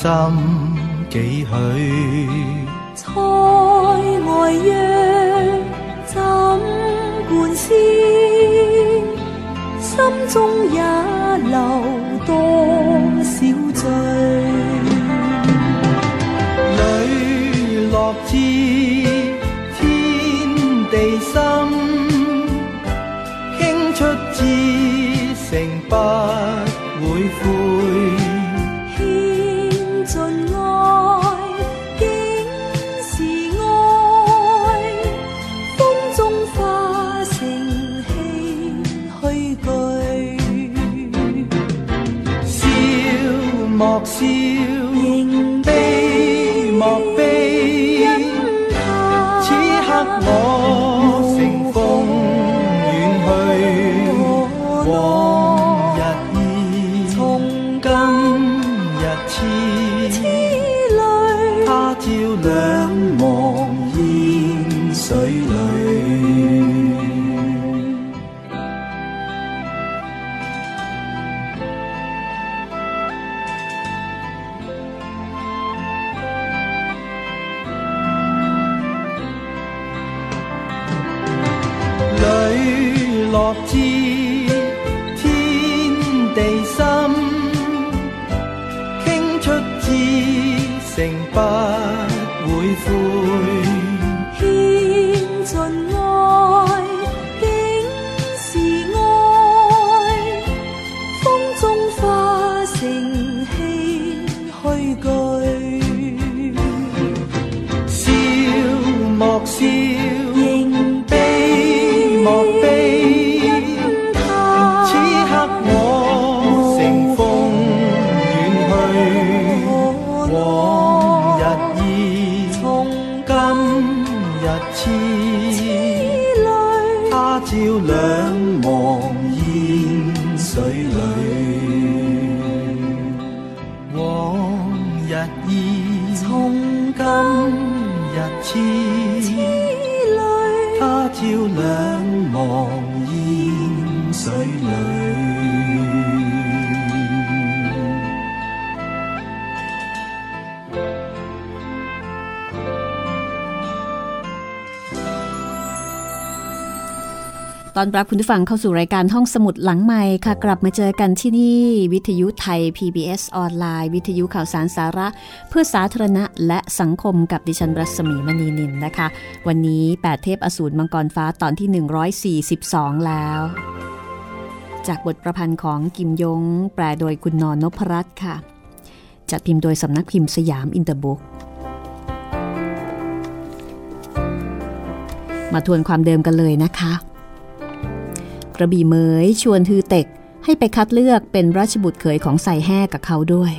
心几许？塞外约怎管先？心中也留朝两忘烟水里。 ต้อนรับคุณผู้ฟังเข้าสู่รายการห้องสมุดหลังใหม่ค่ะ กลับมาเจอกันที่นี่ วิทยุไทย PBS ออนไลน์ วิทยุข่าวสารสาระ เพื่อสาธารณะและสังคมกับดิฉันรัศมีมณีนิลนะคะ วันนี้ 8 เทพอสูรมังกรฟ้าตอนที่ 142 แล้ว จากบทประพันธ์ของกิมย้ง แปลโดยคุณนอนนพรัตน์ค่ะ จัดพิมพ์โดยสำนักพิมพ์สยามอินเตอร์บุ๊กมาทวนความเดิมกันเลยนะคะ กระบี่เมยชวนทือเต็ก ให้ไปคัดเลือกเป็นราชบุตรเขยของใส่แห่กับเขาด้วย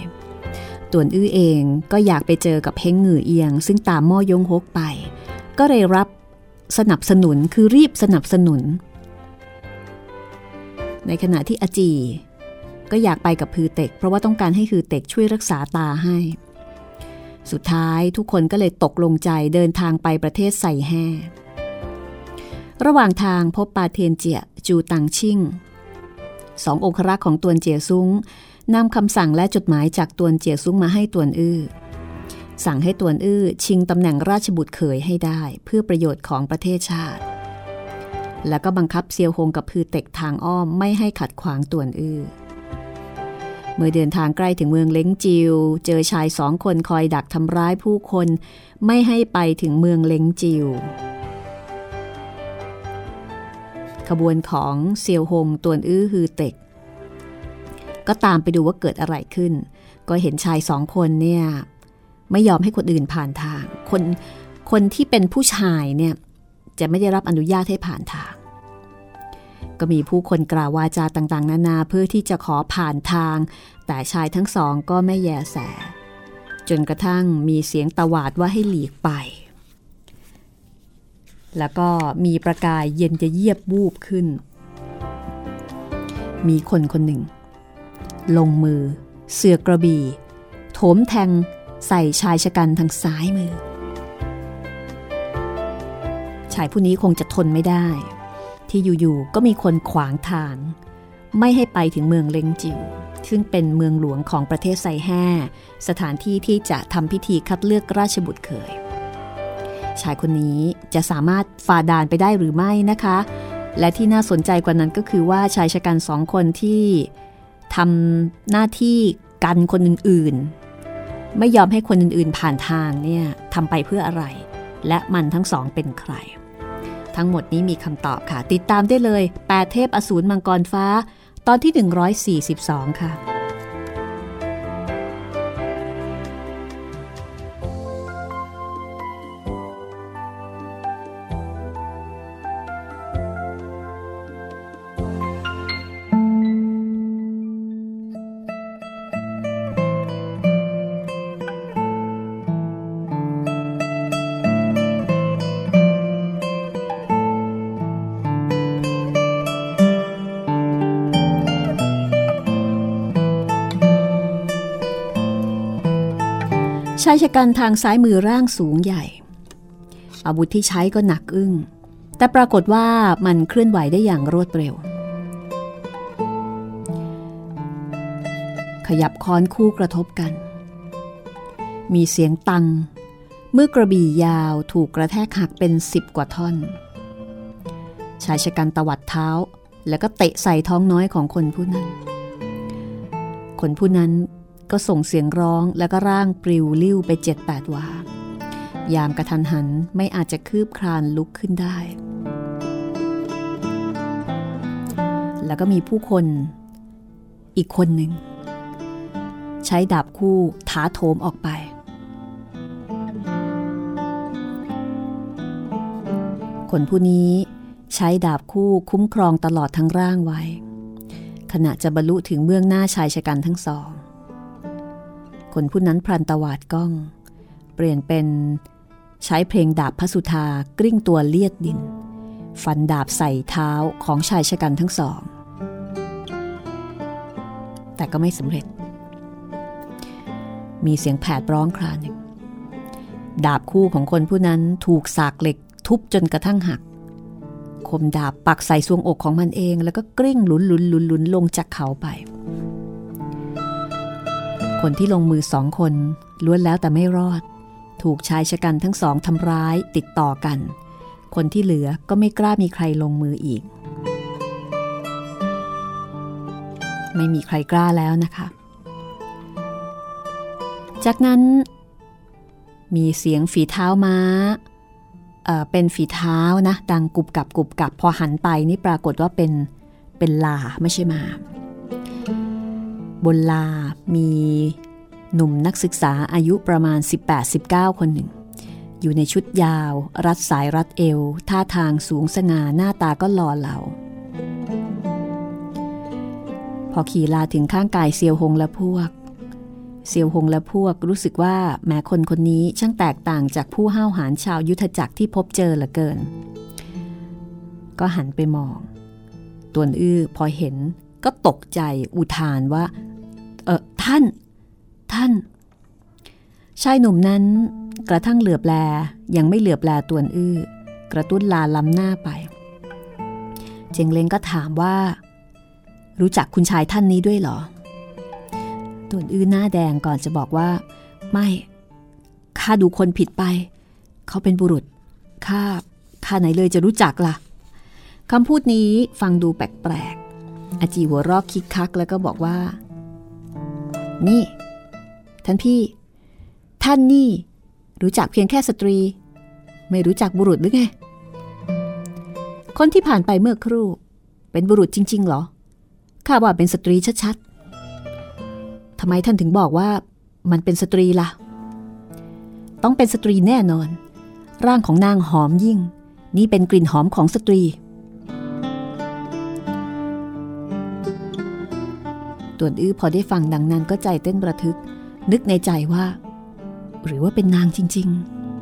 ต่วนอื้อเองก็อยากไปเจอกับเฮงหงือเอียง ซึ่งตามม่อยงฮกไป ก็เลยรับสนับสนุนคือรีบสนับสนุน ในขณะที่อาจี ก็อยากไปกับพือเต็ก เพราะว่าต้องการให้คือเต็กช่วยรักษาตาให้ สุดท้ายทุกคนก็เลยตกลงใจเดินทางไปประเทศใส่แห่ระหว่างทางพบปาเทียนเจีย จูตังชิ่งสององครักษ์ของตวนเจียซุ้งนำคำสั่งและจดหมายจากตวนเจียซุ้งมาให้ตวนอื้อ สั่งให้ตวนอื้อชิงตำแหน่งราชบุตรเขยให้ได้เพื่อประโยชน์ของประเทศชาติ แล้วก็บังคับเซียวฮงกับพือเต็กทางอ้อมไม่ให้ขัดขวางตวนอื้อ เมื่อเดินทางใกล้ถึงเมืองเล้งจิว เจอชายสองคนคอยดักทำร้ายผู้คน ไม่ให้ไปถึงเมืองเล้งจิว ขบวนของเซียวหงตวนอื้อฮือเต็ก ก็ตามไปดูว่าเกิดอะไรขึ้น ก็เห็นชายสองคนเนี่ยไม่ยอมให้คนอื่นผ่านทาง คนคนที่เป็นผู้ชายเนี่ยจะไม่ได้รับอนุญาตให้ผ่านทาง ก็มีผู้คนกล่าววาจาต่างๆ นานาเพื่อที่จะขอผ่านทาง แต่ชายทั้งสองก็ไม่แยแส จนกระทั่งมีเสียงตวาดว่าให้หลีกไป แล้วก็มีประกายเย็นจะเยียบวูบขึ้น มีคนคนหนึ่ง ลงมือ เสือกระบี่โถมแทงใส่ชายชะกันทางซ้ายมือ ชายผู้นี้คงจะทนไม่ได้ ที่อยู่ๆก็มีคนขวางทาง ไม่ให้ไปถึงเมืองเลงจิวซึ่งเป็นเมืองหลวงของประเทศไซแห่สถานที่ที่จะทำพิธีคัดเลือกราชบุตรเขย ชายคนนี้จะสามารถฝ่าด่านไปได้หรือไม่นะคะ และที่น่าสนใจกว่านั้นก็คือว่าชายชะกันสองคนที่ทำหน้าที่กันคนอื่นๆ ไม่ยอมให้คนอื่นๆผ่านทางเนี่ยทำไปเพื่ออะไร และมันทั้งสองเป็นใคร ทั้งหมดนี้มีคำตอบค่ะ ติดตามได้เลย 8 เทพอสูรมังกรฟ้า ตอนที่ 142 ค่ะ ชายชะกันทางซ้ายมือร่างสูงใหญ่ อาวุธที่ใช้ก็หนักอึ้ง แต่ปรากฏว่ามันเคลื่อนไหวได้อย่างรวดเร็ว ขยับค้อนคู่กระทบกัน มีเสียงตังเมื่อกระบี่ยาวถูกกระแทกหักเป็นสิบกว่าท่อน ชายชะกันตวัดเท้า แล้วก็เตะใส่ท้องน้อยของคนผู้นั้น คนผู้นั้น ก็ส่งเสียงร้องแล้วก็ร่างปลิวลิ้วไปเจ็ดแปดวายามกระทันหันไม่อาจจะคืบคลานลุกขึ้นได้ แล้วก็มีผู้คนอีกคนหนึ่ง ใช้ดาบคู่ท้าโถมออกไป คนผู้นี้ใช้ดาบคู่คุ้มครองตลอดทั้งร่างไว้ ขณะจะบรรลุถึงเบื้องหน้าชายชะกันทั้งสอง คนผู้นั้นพลันตวาดกล้อง เปลี่ยนเป็นใช้เพลงดาบพระสุธากลิ้งตัวเลียดดิน ฟันดาบใส่เท้าของชายชะกันทั้งสอง แต่ก็ไม่สำเร็จ มีเสียงแผดร้องครานหนึ่ง ดาบคู่ของคนผู้นั้นถูกสากเหล็กทุบจนกระทั่งหัก คมดาบปักใส่ซวงอกของมันเอง แล้วก็กลิ้งหลุนหลุนหลุนหลุนลงจากเขาไป คนที่ลงมือสองคนล้วนแล้วแต่ไม่รอด ถูกชายชะกันทั้งสองทำร้ายติดต่อกัน คนที่เหลือก็ไม่กล้ามีใครลงมืออีก ไม่มีใครกล้าแล้วนะคะ จากนั้นมีเสียงฝีเท้าม้าเอ่อเป็นฝีเท้านะ ดังกุบกับกุบกับพอหันไปนี่ปรากฏว่าเป็นเป็นลาไม่ใช่ม้า บนลามีหนุ่มนักศึกษาอายุประมาณ 18-19 คนหนึ่ง อยู่ในชุดยาว รัดสายรัดเอว ท่าทางสูงสง่าหน้าตาก็หล่อเหลาพอขี่ลาถึงข้างกายเซียวหงและพวก เซียวหงและพวกรู้สึกว่าแม้คนคนนี้ช่างแตกต่างจากผู้ห้าวหาญชาวยุทธจักรที่พบเจอเหลือเกิน ก็หันไปมอง ตวนอื้อพอเห็นก็ตกใจอุทานว่า เออท่าน ท่าน ชายหนุ่มนั้น กระทั่งเหลือบแลยังไม่เหลือบแลตวนอื้อกระตุ้นลาล้ำหน้าไป เจงเล้งก็ถามว่า รู้จักคุณชายท่านนี้ด้วยหรอตวนอื้อหน้าแดงก่อนจะบอกว่า ไม่ข้าดูคนผิดไป เขาเป็นบุรุษข้าข้าไหนเลยจะรู้จักล่ะคำพูดนี้ฟังดูแปลกๆอาจีหัวรอกคิกคักแล้วก็บอกว่า นี่ ท่านพี่ ท่านนี่ รู้จักเพียงแค่สตรี ไม่รู้จักบุรุษหรือไง คนที่ผ่านไปเมื่อครู่ เป็นบุรุษจริง ๆ เหรอ ข้าว่าเป็นสตรีชัดๆทำไมท่านถึงบอกว่ามันเป็นสตรีล่ะ ต้องเป็นสตรีแน่นอน ร่างของนางหอมยิ่ง นี่เป็นกลิ่นหอมของสตรี ต้วนอื้อพอได้ฟังดังนั้นก็ใจเต้นระทึก นึกในใจว่า หรือว่าเป็นนางจริง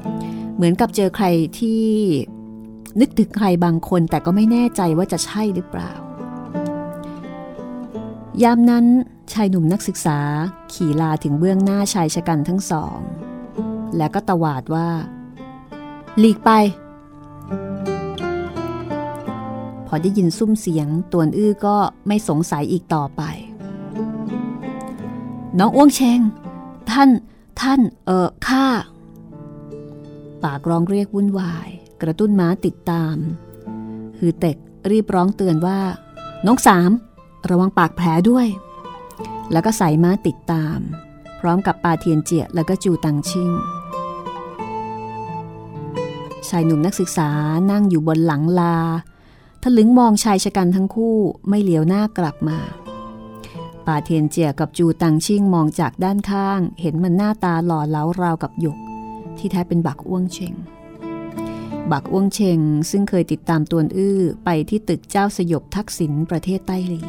ๆ เหมือนกับเจอใครที่นึกถึงใครบางคนแต่ก็ไม่แน่ใจว่าจะใช่หรือเปล่า ยามนั้นชายหนุ่มนักศึกษาขี่ลาถึงเบื้องหน้าชายชะกันทั้งสอง แล้วก็ตวาดว่า หลีกไป พอได้ยินซุ้มเสียงตวนอื้อก็ไม่สงสัยอีกต่อไป น้องอ้วงเชง ท่าน ท่าน เออข้า ปากร้องเรียกวุ่นวาย กระตุ้นม้าติดตามคือเต็กรีบร้องเตือนว่า น้องสาม ระวังปากแผลด้วย แล้วก็ใส่ม้าติดตาม พร้อมกับปาเทียนเจียแล้วก็จูตังชิงชายหนุ่มนักศึกษานั่งอยู่บนหลังลาทะลึงมองชายชะกันทั้งคู่ไม่เหลียวหน้ากลับมา ป่าเทียนเจียกับจูตังชิ่งมองจากด้านข้าง เห็นมันหน้าตาหล่อเหลาราวกับหยก ที่แท้เป็นบักอ้วงเชงบักอ้วงเชงซึ่งเคยติดตามตวนอื้อไปที่ตึกเจ้าสยบทักษิณประเทศใต้หลี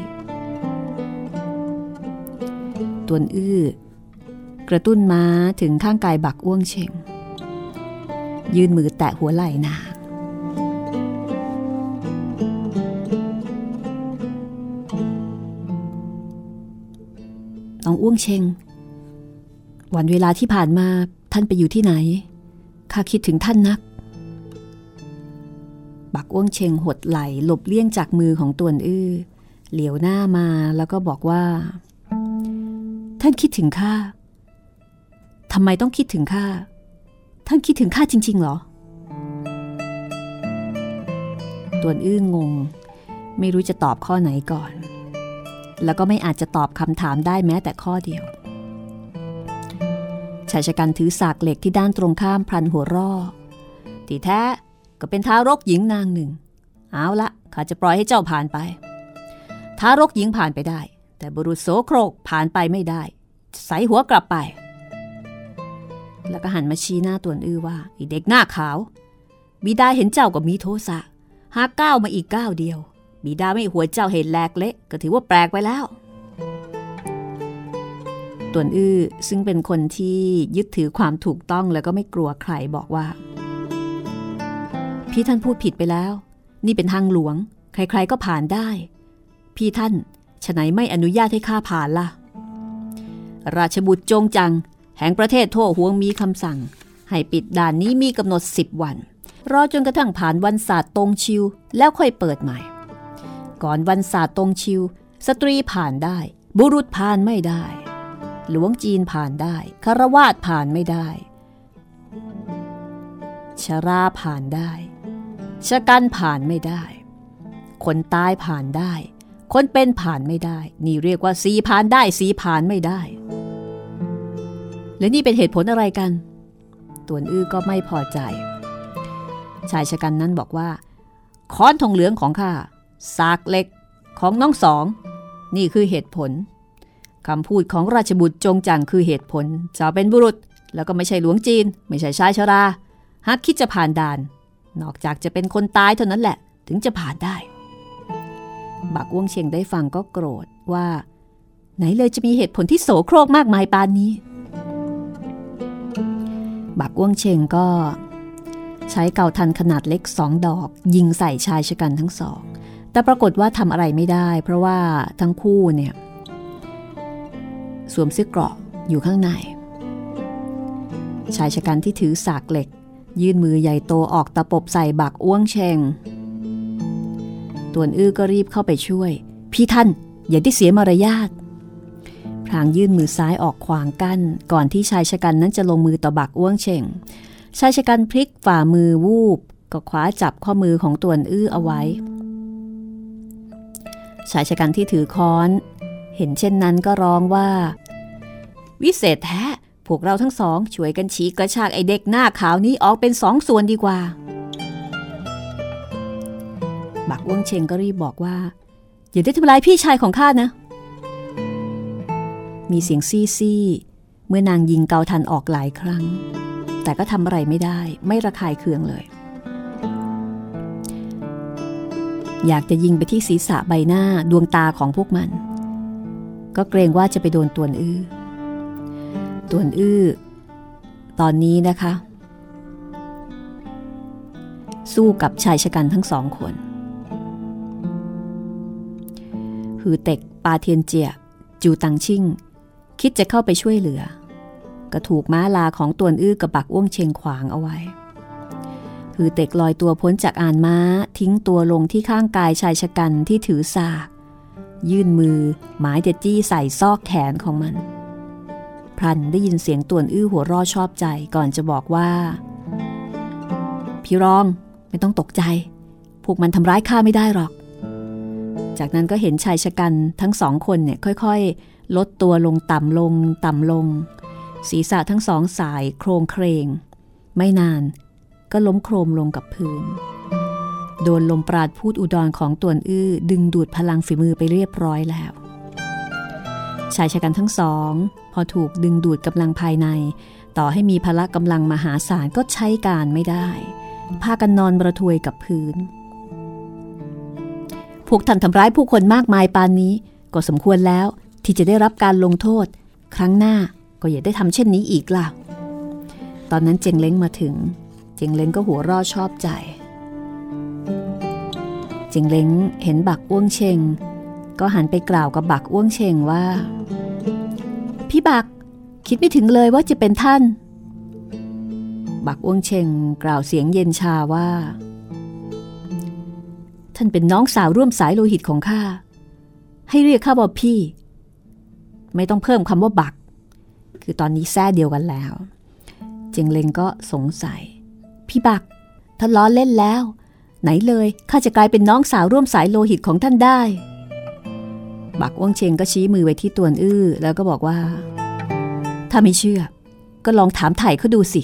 ตวนอื้อกระตุ้นม้าถึงข้างกายบักอ้วงเชง ยื่นมือแตะหัวไหล่นาง องอ้วงเชงวันเวลาที่ผ่านมาท่านไปอยู่ที่ไหน ข้าคิดถึงท่านนัก บักอ้วงเชงหดไหลหลบเลี่ยงจากมือของตวนอื้อ เหลียวหน้ามาแล้วก็บอกว่า ท่านคิดถึงข้าทำไมต้องคิดถึงข้า ท่านคิดถึงข้าจริง ๆ หรอ ตวนอื้องง ไม่รู้จะตอบข้อไหนก่อน แล้วก็ไม่อาจจะตอบคำถามได้แม้แต่ข้อเดียวชายชะกันถือสากเหล็กที่ด้านตรงข้ามพลันหัวรอที่แท้ก็เป็นทารกหญิงนางหนึ่ง เอาละข้าจะปล่อยให้เจ้าผ่านไป ทารกหญิงผ่านไปได้ แต่บุรุษโสโครกผ่านไปไม่ได้ ใส่หัวกลับไป แล้วก็หันมาชี้หน้าตวนอื้อว่าไอเด็กหน้าขาวบิดาเห็นเจ้าก็มีโทสะหากก้าวมาอีกก้าวเดียว บิดาไม่หัวเจ้าเห็นแหลกเละก็ถือว่าแปลกไปแล้วตวนอื้อซึ่งเป็นคนที่ยึดถือความถูกต้องแล้วก็ไม่กลัวใครบอกว่า พี่ท่านพูดผิดไปแล้ว นี่เป็นทางหลวง ใครๆก็ผ่านได้ พี่ท่านฉะไหนไม่อนุญาตให้ข้าผ่านล่ะ ราชบุตรจงจัง แห่งประเทศโทหวงมีคำสั่ง ให้ปิดด่านนี้มีกำหนดสิบวัน รอจนกระทั่งผ่านวันศาสตร์ตรงชิว แล้วค่อยเปิดใหม่ ก่อนวันศาสตร์ตรงชิว สตรีผ่านได้ บุรุษผ่านไม่ได้ หลวงจีนผ่านได้คารวาสผ่านไม่ได้ ชราผ่านได้ ชะกันผ่านไม่ได้ คนตายผ่านได้ คนเป็นผ่านไม่ได้ นี่เรียกว่าสีผ่านได้สีผ่านไม่ได้ และนี่เป็นเหตุผลอะไรกัน ตวนอื้อก็ไม่พอใจ ชายชะกันนั้นบอกว่าค้อนทองเหลืองของข้า สากเล็กของน้องสอง นี่คือเหตุผลคำพูดของราชบุตรจงจังคือเหตุผลจะเป็นบุรุษ แล้วก็ไม่ใช่หลวงจีน ไม่ใช่ชายชราหากคิดจะผ่านด่าน นอกจากจะเป็นคนตายเท่านั้นแหละ ถึงจะผ่านได้ บักอ้วงเชียงได้ฟังก็โกรธว่า ไหนเลยจะมีเหตุผลที่โสโครกมากมายปานนี้ บักอ้วงเชงก็ ใช้เก่าทันขนาดเล็กสองดอก ยิงใส่ชายชะกันทั้งสอง แต่ปรากฏว่าทำอะไรไม่ได้ เพราะว่าทั้งคู่เนี่ยสวมเสื้อเกราะอยู่ข้างใน ชายชะกันที่ถือสากเหล็ก ยื่นมือใหญ่โตออกตะปบใส่บักอ้วงเชงตวนอื้อก็รีบเข้าไปช่วย พี่ท่านอย่าได้เสียมารยาทพรางยื่นมือซ้ายออกขวางกั้น ก่อนที่ชายชะกันนั้นจะลงมือต่อบักอ้วงเชงชายชะกันพลิกฝ่ามือวูบก็คว้าจับข้อมือของตวนอื้อเอาไว้ ชายชะกันที่ถือค้อน เห็นเช่นนั้นก็ร้องว่า วิเศษแท้ พวกเราทั้งสองช่วยกันฉีกกระชากไอเด็กหน้าขาวนี้ออกเป็นสองส่วนดีกว่า บักอ้วงเชงก็รีบบอกว่า อย่าได้ทำลายพี่ชายของข้านะ มีเสียงซี่ซี่เมื่อนางยิงเกาทันออกหลายครั้ง แต่ก็ทำอะไรไม่ได้ไม่ระคายเคืองเลย อยากจะยิงไปที่ศีรษะใบหน้าดวงตาของพวกมัน ก็เกรงว่าจะไปโดนตวนอื้อตวนอื้อตอนนี้นะคะ สู้กับชายชะกันทั้งสองคน หือเต็กปาเทียนเจีย จูตังชิ่ง คิดจะเข้าไปช่วยเหลือ ก็ถูกม้าลาของตวนอื้อกับบักอ้วงเชงขวางเอาไว้ หือเต็กลอยตัวพ้นจากอ่านม้า ทิ้งตัวลงที่ข้างกายชายชะกันที่ถือสาก ยื่นมือหมายจะจี้ใส่ซอกแขนของมัน พรันได้ยินเสียงตวนอื้อหัวรอชอบใจก่อนจะบอกว่า พี่รองไม่ต้องตกใจ พวกมันทำร้ายข้าไม่ได้หรอก จากนั้นก็เห็นชายชะกันทั้งสองคนเนี่ยค่อยๆ ลดตัวลงต่ำลงต่ำลง ศีรษะทั้งสองสายโครงเครง ไม่นาน ก็ล้มโครมลงกับพื้น โดนลมปราดพูดอุดรของตวนอื้อ ดึงดูดพลังฝีมือไปเรียบร้อยแล้ว ชายชะกันทั้งสอง พอถูกดึงดูดกำลังภายใน ต่อให้มีพละกำลังมหาศาลก็ใช้การไม่ได้ พากันนอนประทวยกับพื้น พวกท่านทำร้ายผู้คนมากมายปานนี้ ก็สมควรแล้วที่จะได้รับการลงโทษ ครั้งหน้าก็อย่าได้ทำเช่นนี้อีกล่ะตอนนั้นเจงเล้งมาถึง เจงเล้งก็หัวร่อชอบใจ เจงเล้งเห็นบักอ้วงเชง ก็หันไปกล่าวกับบักอ้วงเชงว่า พี่บักคิดไม่ถึงเลยว่าจะเป็นท่าน บักอ้วงเชงกล่าวเสียงเย็นชาว่า ท่านเป็นน้องสาวร่วมสายโลหิตของข้า ให้เรียกข้าว่าพี่ ไม่ต้องเพิ่มคำว่าบัก คือตอนนี้แท้เดียวกันแล้ว เจงเลงก็สงสัย พี่บักท่านล้อเล่นแล้ว ไหนเลยข้าจะกลายเป็นน้องสาวร่วมสายโลหิตของท่านได้ บักอ้วงเชงก็ชี้มือไว้ที่ตวนอื้อแล้วก็บอกว่า ถ้าไม่เชื่อ ก็ลองถามไถ่เขาดูสิ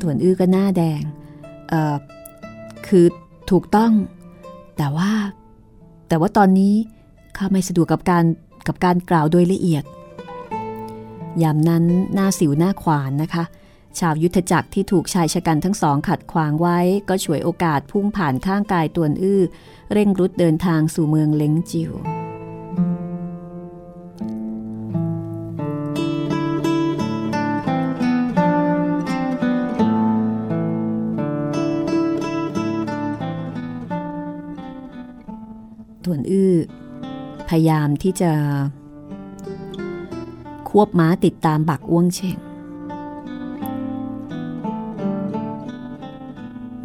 ตวนอื้อก็หน้าแดงเอ่อคือถูกต้อง แต่ว่า แต่ว่าตอนนี้ข้าไม่สะดวกกับการกับการกล่าวโดยละเอียด ยามนั้นหน้าสิวหน้าขวานนะคะ ชาวยุทธจักรที่ถูกชายชะกันทั้งสองขัดขวางไว้ก็ฉวยโอกาสพุ่งผ่านข้างกายตวนอื้อ เร่งรุดเดินทางสู่เมืองเล้งจิวตวนอื้อ พยายามที่จะ ควบม้าติดตามบักอ้วงเชง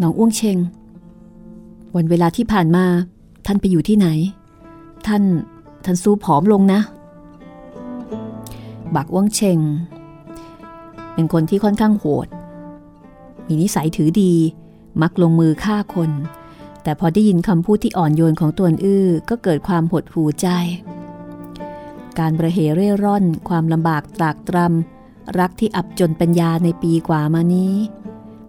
น้องอ้วงเชง วันเวลาที่ผ่านมา ท่านไปอยู่ที่ไหน ท่านท่านสู้ผอมลงนะ บักอ้วงเชง เป็นคนที่ค่อนข้างโหด มีนิสัยถือดี มักลงมือฆ่าคน แต่พอได้ยินคำพูดที่อ่อนโยนของตวนอื้อ ก็เกิดความหดหู่ใจ การประเหเร่ร่อน ความลำบากตรากตรำรักที่อับจนปัญญาในปีกว่ามานี้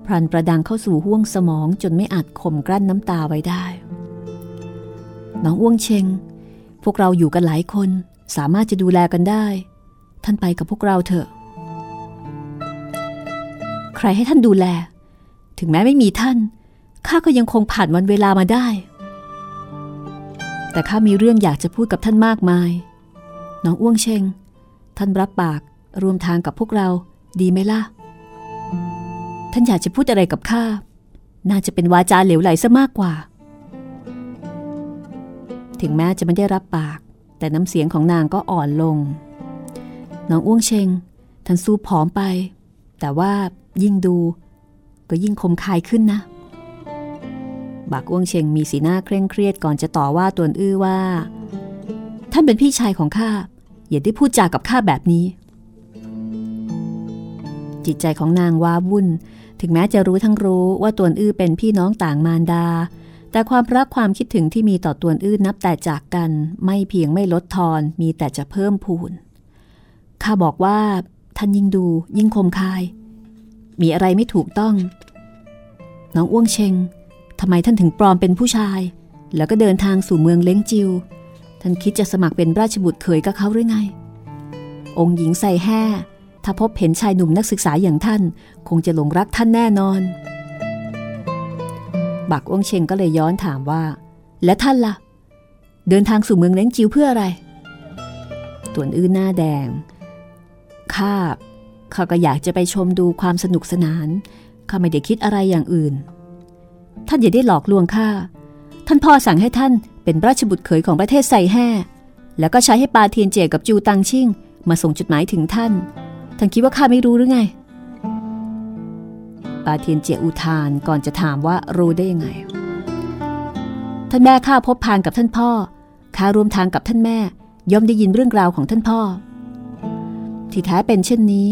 พรันประดังเข้าสู่ห้วงสมองจนไม่อาจข่มกลั้นน้ำตาไว้ได้ น้องอ้วงเชง พวกเราอยู่กันหลายคนสามารถจะดูแลกันได้ ท่านไปกับพวกเราเถอะ ใครให้ท่านดูแล ถึงแม้ไม่มีท่าน ข้าก็ยังคงผ่านวันเวลามาได้ แต่ข้ามีเรื่องอยากจะพูดกับท่านมากมาย น้องอ้วงเชง ท่านรับปากรวมทางกับพวกเราดีไหมล่ะ ท่านอยากจะพูดอะไรกับข้า น่าจะเป็นวาจาเหลวไหลซะมากกว่า ถึงแม้จะไม่ได้รับปาก แต่น้ำเสียงของนางก็อ่อนลง น้องอ้วงเชงท่านสู้ผอมไป แต่ว่ายิ่งดู ก็ยิ่งคมคายขึ้นนะบักอ้วงเชงมีสีหน้าเคร่งเครียดก่อนจะต่อว่าตวนอื้อว่า ท่านเป็นพี่ชายของข้าอย่าได้พูดจากับข้าแบบนี้ จิตใจของนางว้าวุ่น ถึงแม้จะรู้ทั้งรู้ว่าตวนอื้อเป็นพี่น้องต่างมารดา แต่ความรักความคิดถึงที่มีต่อตวนอื้อนับแต่จากกันไม่เพียงไม่ลดทอนมีแต่จะเพิ่มพูน ข้าบอกว่าท่านยิ่งดูยิ่งคมคาย มีอะไรไม่ถูกต้อง น้องอ้วงเชงทำไมท่านถึงปลอมเป็นผู้ชาย แล้วก็เดินทางสู่เมืองเล้งจิว ท่านคิดจะสมัครเป็นราชบุตรเขยกับเขาหรือไง องค์หญิงใส่แห่ ถ้าพบเห็นชายหนุ่มนักศึกษาอย่างท่าน คงจะหลงรักท่านแน่นอน บักอ้วงเชงก็เลยย้อนถามว่า และท่านละ่ะ เดินทางสู่เมืองเล้งจิวเพื่ออะไรต่วนอื้อหน้าแดง ข้าข้าก็อยากจะไปชมดูความสนุกสนาน ข้าไม่ได้คิดอะไรอย่างอื่น ท่านอย่าได้หลอกลวงข้า ท่านพ่อสั่งให้ท่านเป็นราชบุตรเขยของประเทศไซแห่แล้วก็ใช้ให้ปาเทียนเจกับจูตังชิ่ง มาส่งจดหมายถึงท่าน ท่านคิดว่าข้าไม่รู้หรือไง ปาเทียนเจียอุทานก่อนจะถามว่ารู้ได้ยังไง ท่านแม่ข้าพบพานกับท่านพ่อข้ารวมทางกับท่านแม่ ย่อมได้ยินเรื่องราวของท่านพ่อ ที่แท้เป็นเช่นนี้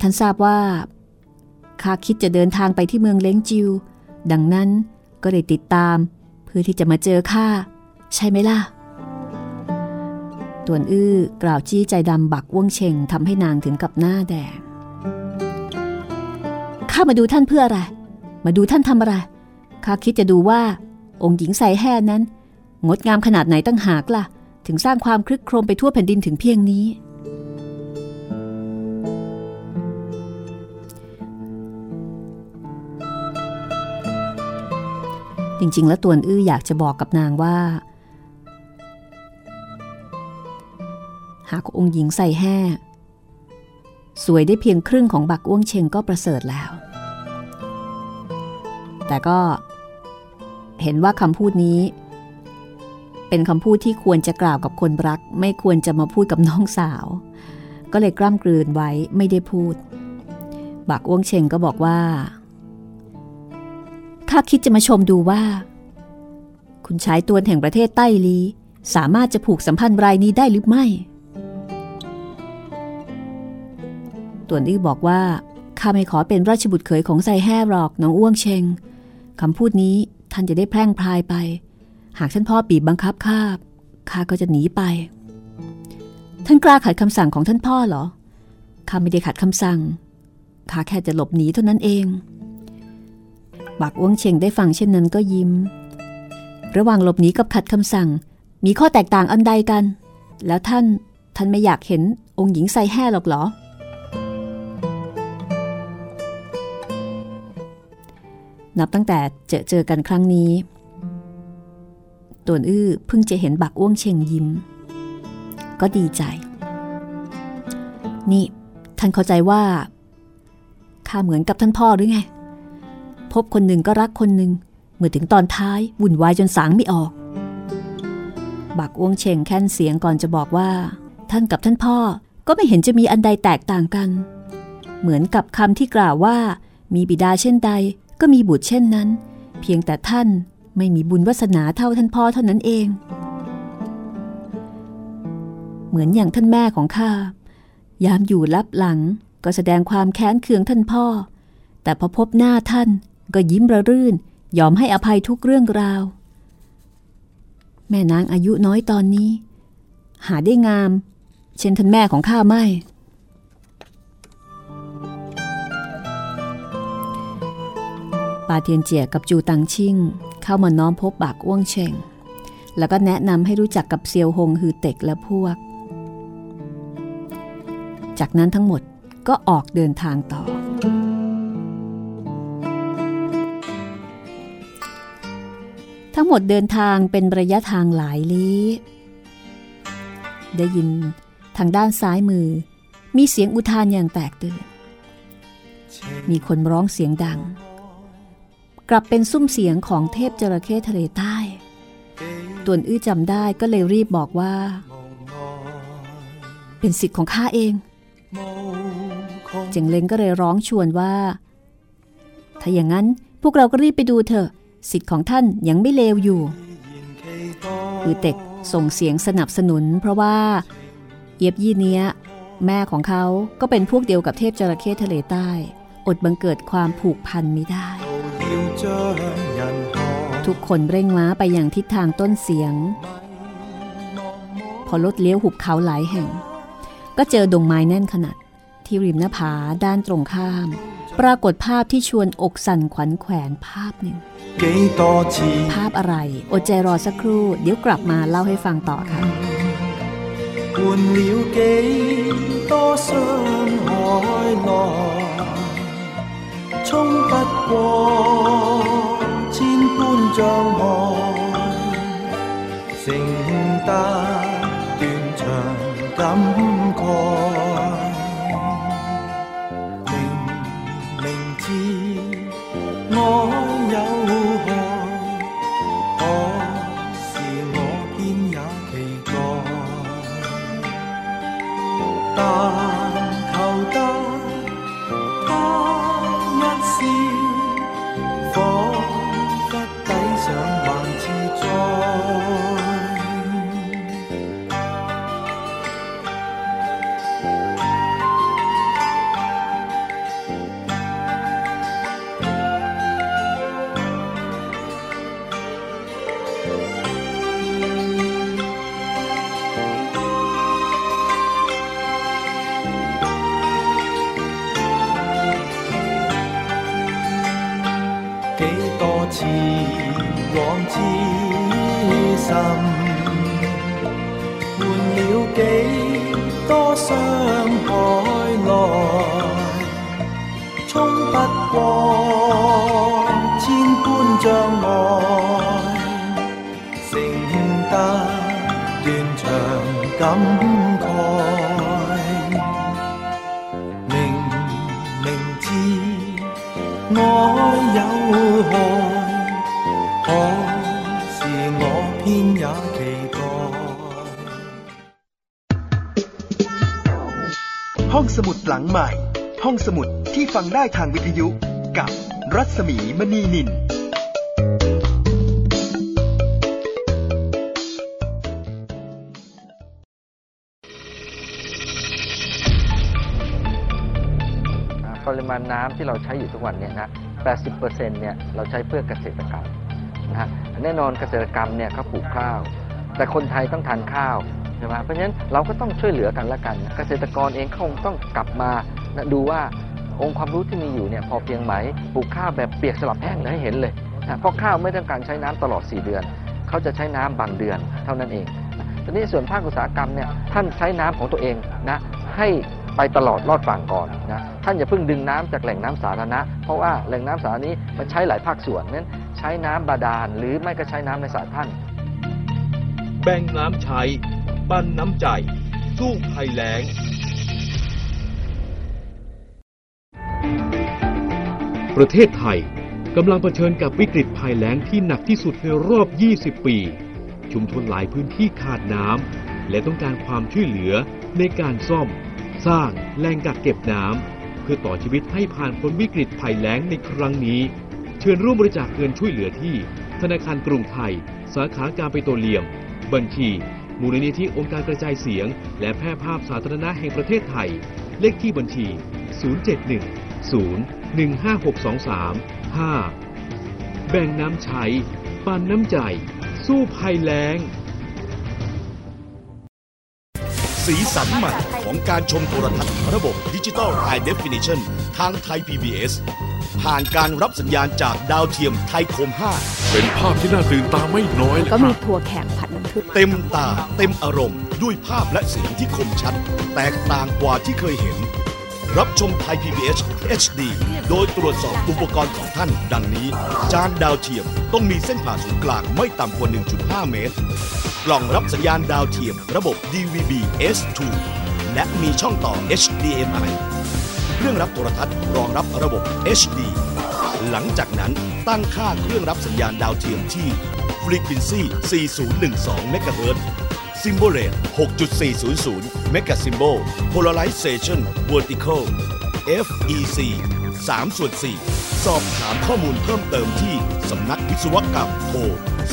ท่านทราบว่าข้าคิดจะเดินทางไปที่เมืองเล้งจิว ดังนั้นก็เลยติดตาม เพื่อที่จะมาเจอข้าใช่ไหมล่ะ ตวนอื้อกล่าวจี้ใจดำบักว่วงเชงทำให้นางถึงกับหน้าแดง ข้ามาดูท่านเพื่ออะไร มาดูท่านทำอะไร ข้าคิดจะดูว่า องค์หญิงใส่แห่นั้น งดงามขนาดไหนตั้งหากล่ะ ถึงสร้างความคลึกโครมไปทั่วแผ่นดินถึงเพียงนี้ จริงๆ แล้วตวนอื้ออยากจะบอกกับนางว่า หากองค์หญิงใส่แห่สวยได้เพียงครึ่งของบักอ้วงเชงก็ประเสริฐแล้ว แต่ก็เห็นว่าคำพูดนี้ เป็นคำพูดที่ควรจะกล่าวกับคนรัก ไม่ควรจะมาพูดกับน้องสาว ก็เลยกล้ำกลืนไว้ไม่ได้พูด บักอ้วงเชงก็บอกว่าข้าคิดจะมาชมดูว่า คุณชายตัวแห่งประเทศใต้ลีสามารถจะผูกสัมพันธ์รายนี้ได้หรือไม่ ต่วนอื้อบอกว่าข้าไม่ขอเป็นราชบุตรเขยของไซแห่หรอกน้องอ้วงเชงคำพูดนี้ท่านจะได้แพร่งพรายไป หากท่านพ่อบีบบังคับข้าข้าก็จะหนีไป ท่านกล้าขัดคำสั่งของท่านพ่อเหรอข้าไม่ได้ขัดคำสั่งข้าแค่จะหลบหนีเท่านั้นเองบักอ้วงเชงได้ฟังเช่นนั้นก็ยิ้ม ระหว่างหลบหนีกับขัดคำสั่ง มีข้อแตกต่างอันใดกัน แล้วท่านท่านไม่อยากเห็นองค์หญิงไซแห่หรอกเหรอ นับตั้งแต่เจอเจอกันครั้งนี้ตวนอื้อเพิ่งจะเห็นบักอ้วงเชงยิ้ม ก็ดีใจ นี่ ท่านเข้าใจว่าข้าเหมือนกับท่านพ่อหรือไง พบคนหนึ่งก็รักคนหนึ่งเมื่อถึงตอนท้ายวุ่นวายจนสางไม่ออก บักอ้วงเชงแค้นเสียงก่อนจะบอกว่า ท่านกับท่านพ่อก็ไม่เห็นจะมีอันใดแตกต่างกัน เหมือนกับคำที่กล่าวว่า มีบิดาเช่นใด ก็มีบุตรเช่นนั้น เพียงแต่ท่านไม่มีบุญวาสนาเท่าท่านพ่อเท่านั้นเอง เหมือนอย่างท่านแม่ของข้ายามอยู่ลับหลังก็แสดงความแค้นเคืองท่านพ่อ แต่พอพบหน้าท่านก็ยิ้มระรื่น ยอมให้อภัยทุกเรื่องราว แม่นางอายุน้อยตอนนี้ หาได้งาม เช่นท่านแม่ของข้าไม่ ปาเทียนเจียกับจูตังชิ่ง เข้ามาน้อมพบบากอ้วงเชงแล้วก็แนะนำให้รู้จักกับเซียวหงฮือเต็กและพวก จากนั้นทั้งหมดก็ออกเดินทางต่อ ทั้งหมดเดินทางเป็นระยะทางหลายลี้ ได้ยินทางด้านซ้ายมือ มีเสียงอุทานอย่างแตกตื่น มีคนร้องเสียงดัง กลับเป็นซุ้มเสียงของเทพจระเข้ทะเลใต้ ตวนอื้อจำได้ก็เลยรีบบอกว่า เป็นสิทธิ์ของข้าเองเจงเล้งก็เลยร้องชวนว่า ถ้าอย่างนั้นพวกเราก็รีบไปดูเถอะ สิทธิ์ของท่านยังไม่เลวอยู่อือเต็กส่งเสียงสนับสนุน เพราะว่าเอียบยี่เนี้ย แม่ของเขาก็เป็นพวกเดียวกับเทพจระเข้ทะเลใต้ อดบังเกิดความผูกพันไม่ได้ ทุกคนเร่งม้าไปอย่างทิศทางต้นเสียง พอรถเลี้ยวหุบเขาหลายแห่ง ก็เจอดงไม้แน่นขนาด ที่ริมหน้าผาด้านตรงข้าม ปรากฏภาพที่ชวนอกสั่นขวัญแขวนภาพหนึ่ง ภาพอะไรอดใจรอสักครู่ เดี๋ยวกลับมาเล่าให้ฟังต่อค่ะ换了几多伤海浪 终不过千般障碍承担 ได้ทางวิทยุกับรัศมีมณีนินปริมาณน้ำที่เราใช้อยู่ทุกวันเนี่ยนะ 80%เนี่ยเราใช้เพื่อเกษตรกรรมนะฮะแน่นอนเกษตรกรรมเนี่ยเขาปลูกข้าว แต่คนไทยต้องทานข้าวใช่ไหมเพราะฉะนั้นเราก็ต้องช่วยเหลือกันละกัน เกษตรกรเองคงต้องกลับมาดูว่า องค์ความรู้ที่มีอยู่เนี่ยพอเพียงไหมปลูกข้าวแบบเปียกสลับแห้งให้เห็นเลยนะเพราะข้าวไม่ต้องการใช้น้ำตลอด 4 เดือน เขาจะใช้น้ำบางเดือนเท่านั้นเองทีนี้ส่วนภาคอุตสาหกรรมเนี่ยท่านใช้น้ำของตัวเองนะให้ไปตลอดรอดฝั่งก่อนนะท่านอย่าเพิ่งดึงน้ำจากแหล่งน้ำสาธารณะ เพราะว่าแหล่งน้ำสาธารณะนี้มันใช้หลายภาคส่วนนั้นใช้น้ำบาดาลหรือไม่ก็ใช้น้ำในสระท่าน แบ่งน้ำใช้ ปั้นน้ำใจ สู้ภัยแล้ง ประเทศไทยกำลังเผชิญกับวิกฤตภัยแล้งที่หนักที่สุดในรอบ 20 ปี ชุมชนหลายพื้นที่ขาดน้ำและต้องการความช่วยเหลือในการซ่อม สร้างแหล่งกักเก็บน้ำเพื่อต่อชีวิตให้ผ่านพ้นวิกฤตภัยแล้งในครั้งนี้ เชิญร่วมบริจาคเงินช่วยเหลือที่ ธนาคารกรุงไทย สาขาการปิโตรเลียม บัญชี มูลนิธิองค์การกระจายเสียง และแพร่ภาพสาธารณะแห่งประเทศไทย เลขที่บัญชี 071 0 15623 5 แบ่งน้ำใช้ ปันน้ำใจ สู้ภัยแล้ง สีสันใหม่ของการชมโทรทัศน์ระบบดิจิตอล high definition ทางไทย PBS ผ่านการรับสัญญาณจากดาวเทียมไทยคม 5 เป็นภาพที่น่าตื่นตาไม่น้อยเลยก็มีทัวแขกผัดน้ำผึ้งเต็มตาเต็มอารมณ์ ด้วยภาพและเสียงที่คมชัด แตกต่างกว่าที่เคยเห็น รับชมไทย PBS HD โดยตรวจสอบอุปกรณ์ของท่าน ดังนี้ จานดาวเทียมต้องมีเส้นผ่าศูนย์กลางไม่ต่ำกว่า 1.5 เมตร กล่องรับสัญญาณดาวเทียมระบบ DVB S2 และมีช่องต่อ HDMI เครื่องรับโทรทัศน์รองรับระบบ HD หลังจากนั้นตั้งค่าเครื่องรับสัญญาณดาวเทียมที่ Frequency 4012 MHz Symbol Rate 6.400 Mega Symbol Polarization Vertical FEC 3ส่วน4สอบถามข้อมูลเพิ่มเติมที่สำนักวิศวกรรมโทร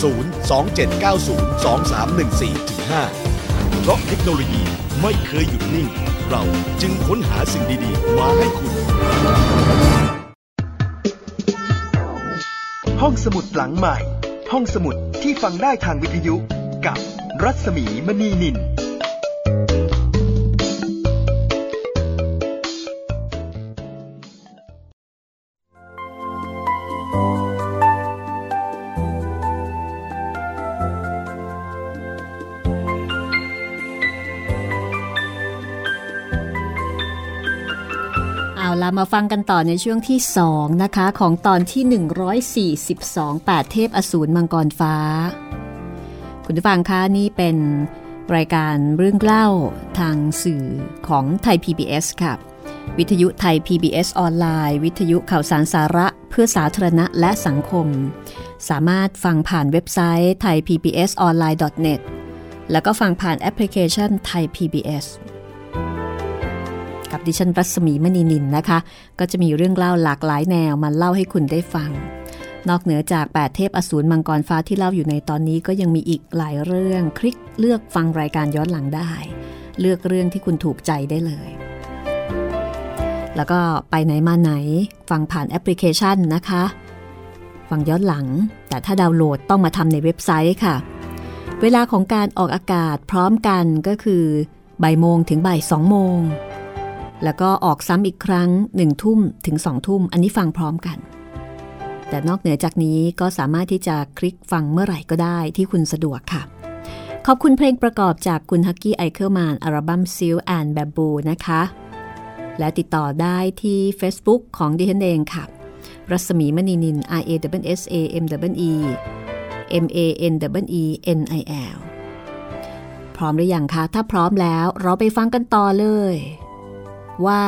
027902314-5 เพราะเทคโนโลยีไม่เคยหยุดนิ่ง เราจึงค้นหาสิ่งดีๆ มาให้คุณ ห้องสมุดหลังใหม่ ห้องสมุดที่ฟังได้ทางวิทยุกับ รัศมีมณีนิน เอาละมาฟังกันต่อในช่วงที่ 2 นะคะ ของตอนที่ 142 8 เทพอสูรมังกรฟ้า คุณผู้ฟังคะนี่เป็นรายการเรื่องเล่าทางสื่อของไทย PBS ค่ะ วิทยุไทย PBS ออนไลน์ วิทยุข่าวสารสาระเพื่อสาธารณะและสังคม สามารถฟังผ่านเว็บไซต์ไทย PBS ออนไลน์ .net แล้วก็ฟังผ่านแอปพลิเคชันไทย PBS กับดิฉันรัศมีมณีนินนะคะ ก็จะมีเรื่องเล่าหลากหลายแนวมาเล่าให้คุณได้ฟัง นอกเหนือจาก 8 เทพอสูรมังกรฟ้าที่เล่าอยู่ในตอนนี้ก็ยังมีอีกหลายเรื่องคลิกเลือกฟังรายการย้อนหลังได้ เลือกเรื่องที่คุณถูกใจได้เลย แล้วก็ไปไหนมาไหน ฟังผ่านแอปพลิเคชันนะคะ ฟังย้อนหลัง แต่ถ้าดาวน์โหลดต้องมาทำในเว็บไซต์ค่ะ เวลาของการออกอากาศพร้อมกันก็คือบ่ายโมงถึงบ่ายสองโมงแล้วก็ออกซ้ำอีกครั้งหนึ่งทุ่มถึงสองทุ่มอันนี้ฟังพร้อมกัน แต่นอกเหนือจากนี้ก็สามารถที่จะคลิกฟังเมื่อไหร่ก็ได้ที่คุณสะดวกค่ะ ขอบคุณเพลงประกอบจากคุณฮัคกี้ไอเคิลมานน์อัลบั้ม Silk and Bamboo นะคะ และติดต่อได้ที่ Facebook ของดิฉันเองค่ะ รัศมีมณีนิล R A W S A M W E M A N W E N I L พร้อมหรือยังคะ ถ้าพร้อมแล้วเราไปฟังกันต่อเลย ว่า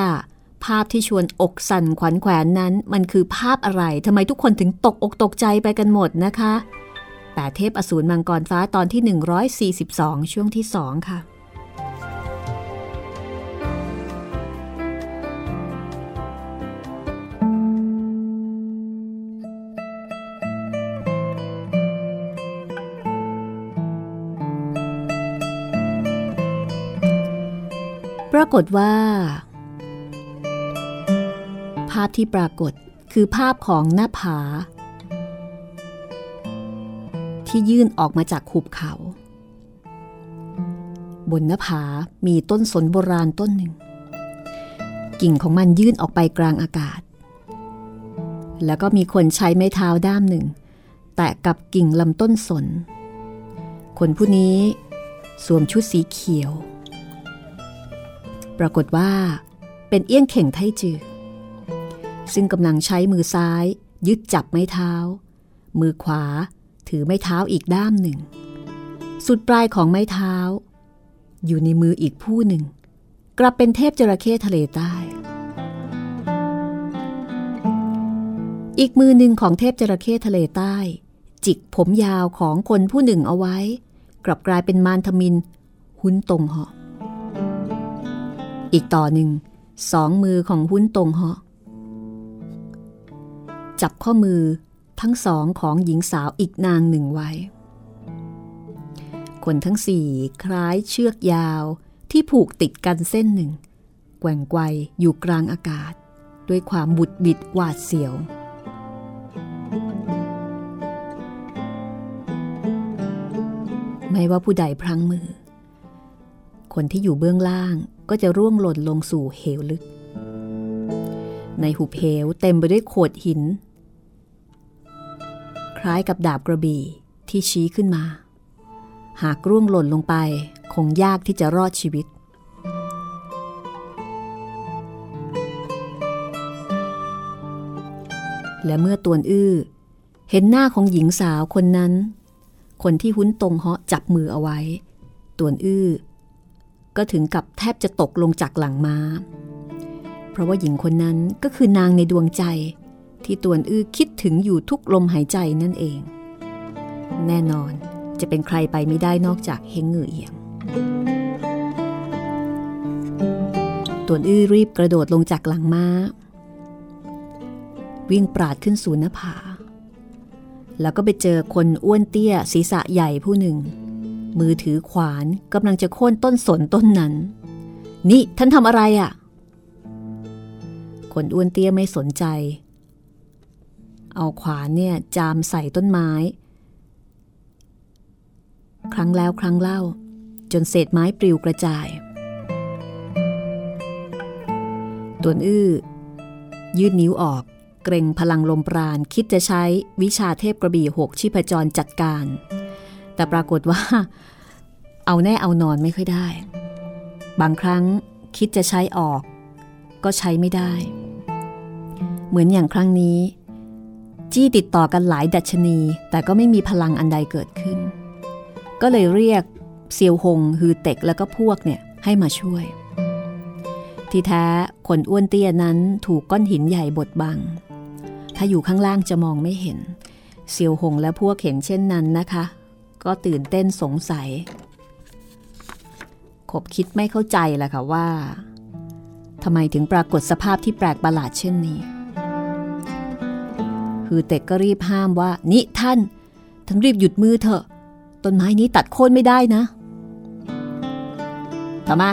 ภาพที่ชวนอกสั่นขวัญแขวนนั้น มันคือภาพอะไรทำไมทุกคนถึงตกอกตกใจไปกันหมดนะคะแปดเทพอสูรมังกรฟ้าตอนที่ 142 ช่วงที่2ค่ะ ปรากฏว่า ภาพที่ปรากฏคือภาพของหน้าผา ที่ยื่นออกมาจากหุบเขา บนหน้าผามีต้นสนโบราณต้นหนึ่ง กิ่งของมันยื่นออกไปกลางอากาศ แล้วก็มีคนใช้ไม้เท้าด้ามหนึ่ง แตะกับกิ่งลำต้นสน คนผู้นี้สวมชุดสีเขียว ปรากฏว่าเป็นเอี้ยงเข่งไทจือ ซึ่งกำลังใช้มือซ้ายยึดจับไม้เท้า มือขวาถือไม้เท้าอีกด้ามหนึ่ง สุดปลายของไม้เท้า อยู่ในมืออีกผู้หนึ่ง กลับเป็นเทพจระเข้ทะเลใต้ อีกมือหนึ่งของเทพจระเข้ทะเลใต้ จิกผมยาวของคนผู้หนึ่งเอาไว้ กลับกลายเป็นมารทมิน หุ้นตรงเหาะอีกต่อหนึ่งสองมือของหุ้นตรงเหาะ จับข้อมือทั้งสองของหญิงสาวอีกนางหนึ่งไว้ คนทั้งสี่คล้ายเชือกยาวที่ผูกติดกันเส้นหนึ่ง แกว่งไกวอยู่กลางอากาศ ด้วยความบุดบิดหวาดเสียว ไม่ว่าผู้ใดพลั้งมือ คนที่อยู่เบื้องล่างก็จะร่วงหล่นลงสู่เหวลึก ในหุบเหวเต็มไปด้วยโขดหิน ล้ายกับดาบกระบี่ที่ชี้ขึ้นมา หากร่วงหล่นลงไปคงยากที่จะรอดชีวิต และเมื่อตวนอื้อ เห็นหน้าของหญิงสาวคนนั้น คนที่หุ้นตรงเหาะจับมือเอาไว้ ตวนอื้อ ก็ถึงกับแทบจะตกลงจากหลังม้า เพราะว่าหญิงคนนั้นก็คือนางในดวงใจ ที่ตวนอื้อคิดถึงอยู่ทุกลมหายใจนั่นเอง แน่นอนจะเป็นใครไปไม่ได้นอกจากเฮงเหงือเอียงตวนอื้อรีบกระโดดลงจากหลังม้า วิ่งปราดขึ้นสู่หน้าผา แล้วก็ไปเจอคนอ้วนเตี้ยศีรษะใหญ่ผู้หนึ่ง มือถือขวานกำลังจะโค่นต้นสนต้นนั้น นี่ท่านทำอะไรอะ่ะ คนอ้วนเตี้ยไม่สนใจ เอาขวานเนี่ยจามใส่ต้นไม้ ครั้งแล้วครั้งเล่า จนเศษไม้ปลิวกระจาย ตวนอื้อ ยืดนิ้วออก เกรงพลังลมปราณคิดจะใช้วิชาเทพกระบี่หกชีพจรจัดการ แต่ปรากฏว่า เอาแน่เอานอนไม่ค่อยได้ บางครั้งคิดจะใช้ออก ก็ใช้ไม่ได้ เหมือนอย่างครั้งนี้ จี้ติดต่อกันหลายดัชนี แต่ก็ไม่มีพลังอันใดเกิดขึ้น ก็เลยเรียกเซียวหงฮือเต็กแล้วก็พวกเนี่ยให้มาช่วยทที่แท้คนอ้วนเตี้ยนั้นถูกก้อนหินใหญ่บดบัง ถ้าอยู่ข้างล่างจะมองไม่เห็น เซียวหงและพวกเห็นเช่นนั้นนะคะ ก็ตื่นเต้นสงสัย ขบคิดไม่เข้าใจแหละค่ะว่าทำไมถึงปรากฏสภาพที่แปลกประหลาดเช่นนี้ คือเต็กก็รีบห้ามว่า นี่ท่าน ท่านรีบหยุดมือเถอะ ต้นไม้นี้ตัดโค่นไม่ได้นะทำไม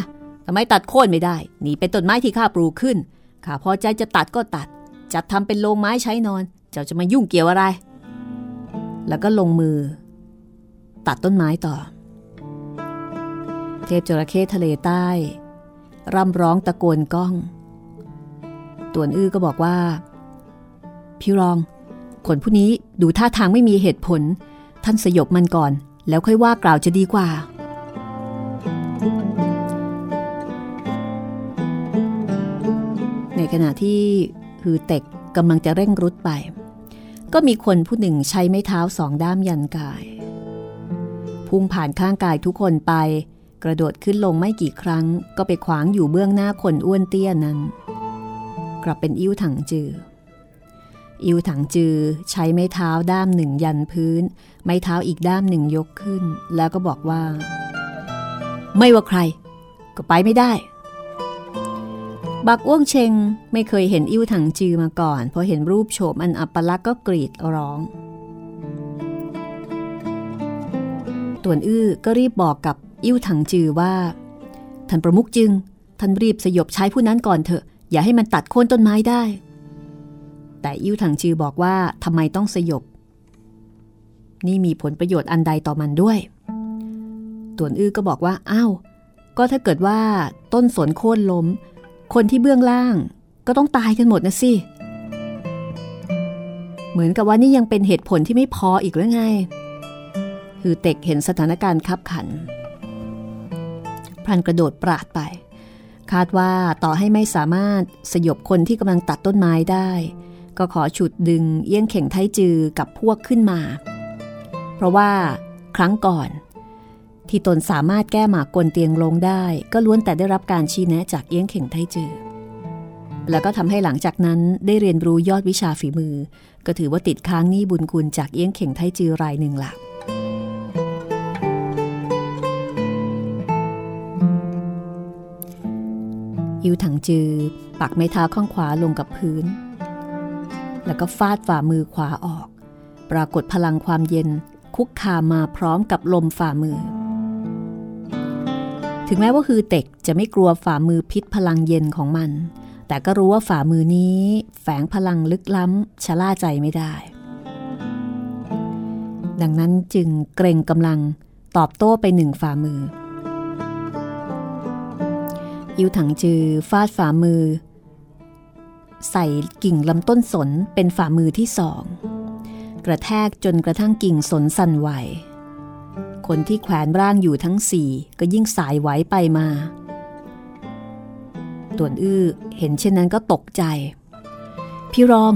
ทำไมตัดโค่นไม่ได้ นี่เป็นต้นไม้ที่ข้าปลูกขึ้น ข้าพอใจจะตัดก็ตัด จัดทำเป็นโรงไม้ใช้นอน เจ้าจะมายุ่งเกี่ยวอะไร แล้วก็ลงมือ ตัดต้นไม้ต่อ เทพจระเข้ทะเลใต้ ร่ำร้องตะโกนก้อง ตวนอื้อก็บอกว่า พี่รอง คนผู้นี้ดูท่าทางไม่มีเหตุผล ท่านสยบมันก่อน แล้วค่อยว่ากล่าวจะดีกว่า ในขณะที่ฮือเต็กกำลังจะเร่งรุดไป ก็มีคนผู้หนึ่งใช้ไม้เท้าสองด้ามยันกาย พุ่งผ่านข้างกายทุกคนไป กระโดดขึ้นลงไม่กี่ครั้ง ก็ไปขวางอยู่เบื้องหน้าคนอ้วนเตี้ยนั้น กลับเป็นอิ่วถังจือ อิวถังจือใช้ไม้เท้าด้ามหนึ่งยันพื้น ไม้เท้าอีกด้ามหนึ่งยกขึ้น แล้วก็บอกว่า ไม่ว่าใคร ก็ไปไม่ได้ บักอ้วงเชงไม่เคยเห็นอิวถังจือมาก่อนพอเห็นรูปโฉมอันอัปลักษณ์ก็กรีดร้อง ตวนอื้อก็รีบบอกกับอิวถังจือว่า ท่านประมุกจึง ท่านรีบสยบใช้ผู้นั้นก่อนเถอะ อย่าให้มันตัดโค่นต้นไม้ได้ แต่อิ้วถังจือบอกว่าทำไมต้องสยบ นี่มีผลประโยชน์อันใดต่อมันด้วย ต่วนอื้อก็บอกว่าอ้าวก็ถ้าเกิดว่าต้นสนโค่นล้ม คนที่เบื้องล่างก็ต้องตายกันหมดนะสิ เหมือนกับว่านี่ยังเป็นเหตุผลที่ไม่พออีกหรือไง คือเต็กเห็นสถานการณ์คับขัน พลันกระโดดปราดไป คาดว่าต่อให้ไม่สามารถสยบคนที่กำลังตัดต้นไม้ได้ ก็ขอฉุดดึงเอี้ยงเข่งไทจือกับพวกขึ้นมา เพราะว่าครั้งก่อน ที่ตนสามารถแก้หมากกลเตียงลงได้ ก็ล้วนแต่ได้รับการชี้แนะจากเอี้ยงเข่งไทจือ แล้วก็ทำให้หลังจากนั้นได้เรียนรู้ยอดวิชาฝีมือ ก็ถือว่าติดค้างหนี้บุญคุณจากเอี้ยงเข่งไทจือรายหนึ่งหลักอิวถังจือ ปักไม้เท้าข้างขวาลงกับพื้น แล้วก็ฟาดฝ่ามือขวาออก ปรากฏพลังความเย็นคุกคามมาพร้อมกับลมฝ่ามือ ถึงแม้ว่าฮือเต็กจะไม่กลัวฝ่ามือพิษพลังเย็นของมัน แต่ก็รู้ว่าฝ่ามือนี้ แฝงพลังลึกล้ำชะล่าใจไม่ได้ ดังนั้นจึงเกรงกำลังตอบโต้ไปหนึ่งฝ่ามือ อิวถังจือฟาดฝ่ามือ ใส่กิ่งลำต้นสนเป็นฝ่ามือที่สอง กระแทกจนกระทั่งกิ่งสนสั่นไหว คนที่แขวนร่างอยู่ทั้งสี่ก็ยิ่งสายไหวไปมาต่วนอื้อเห็นเช่นนั้นก็ตกใจ พี่รอง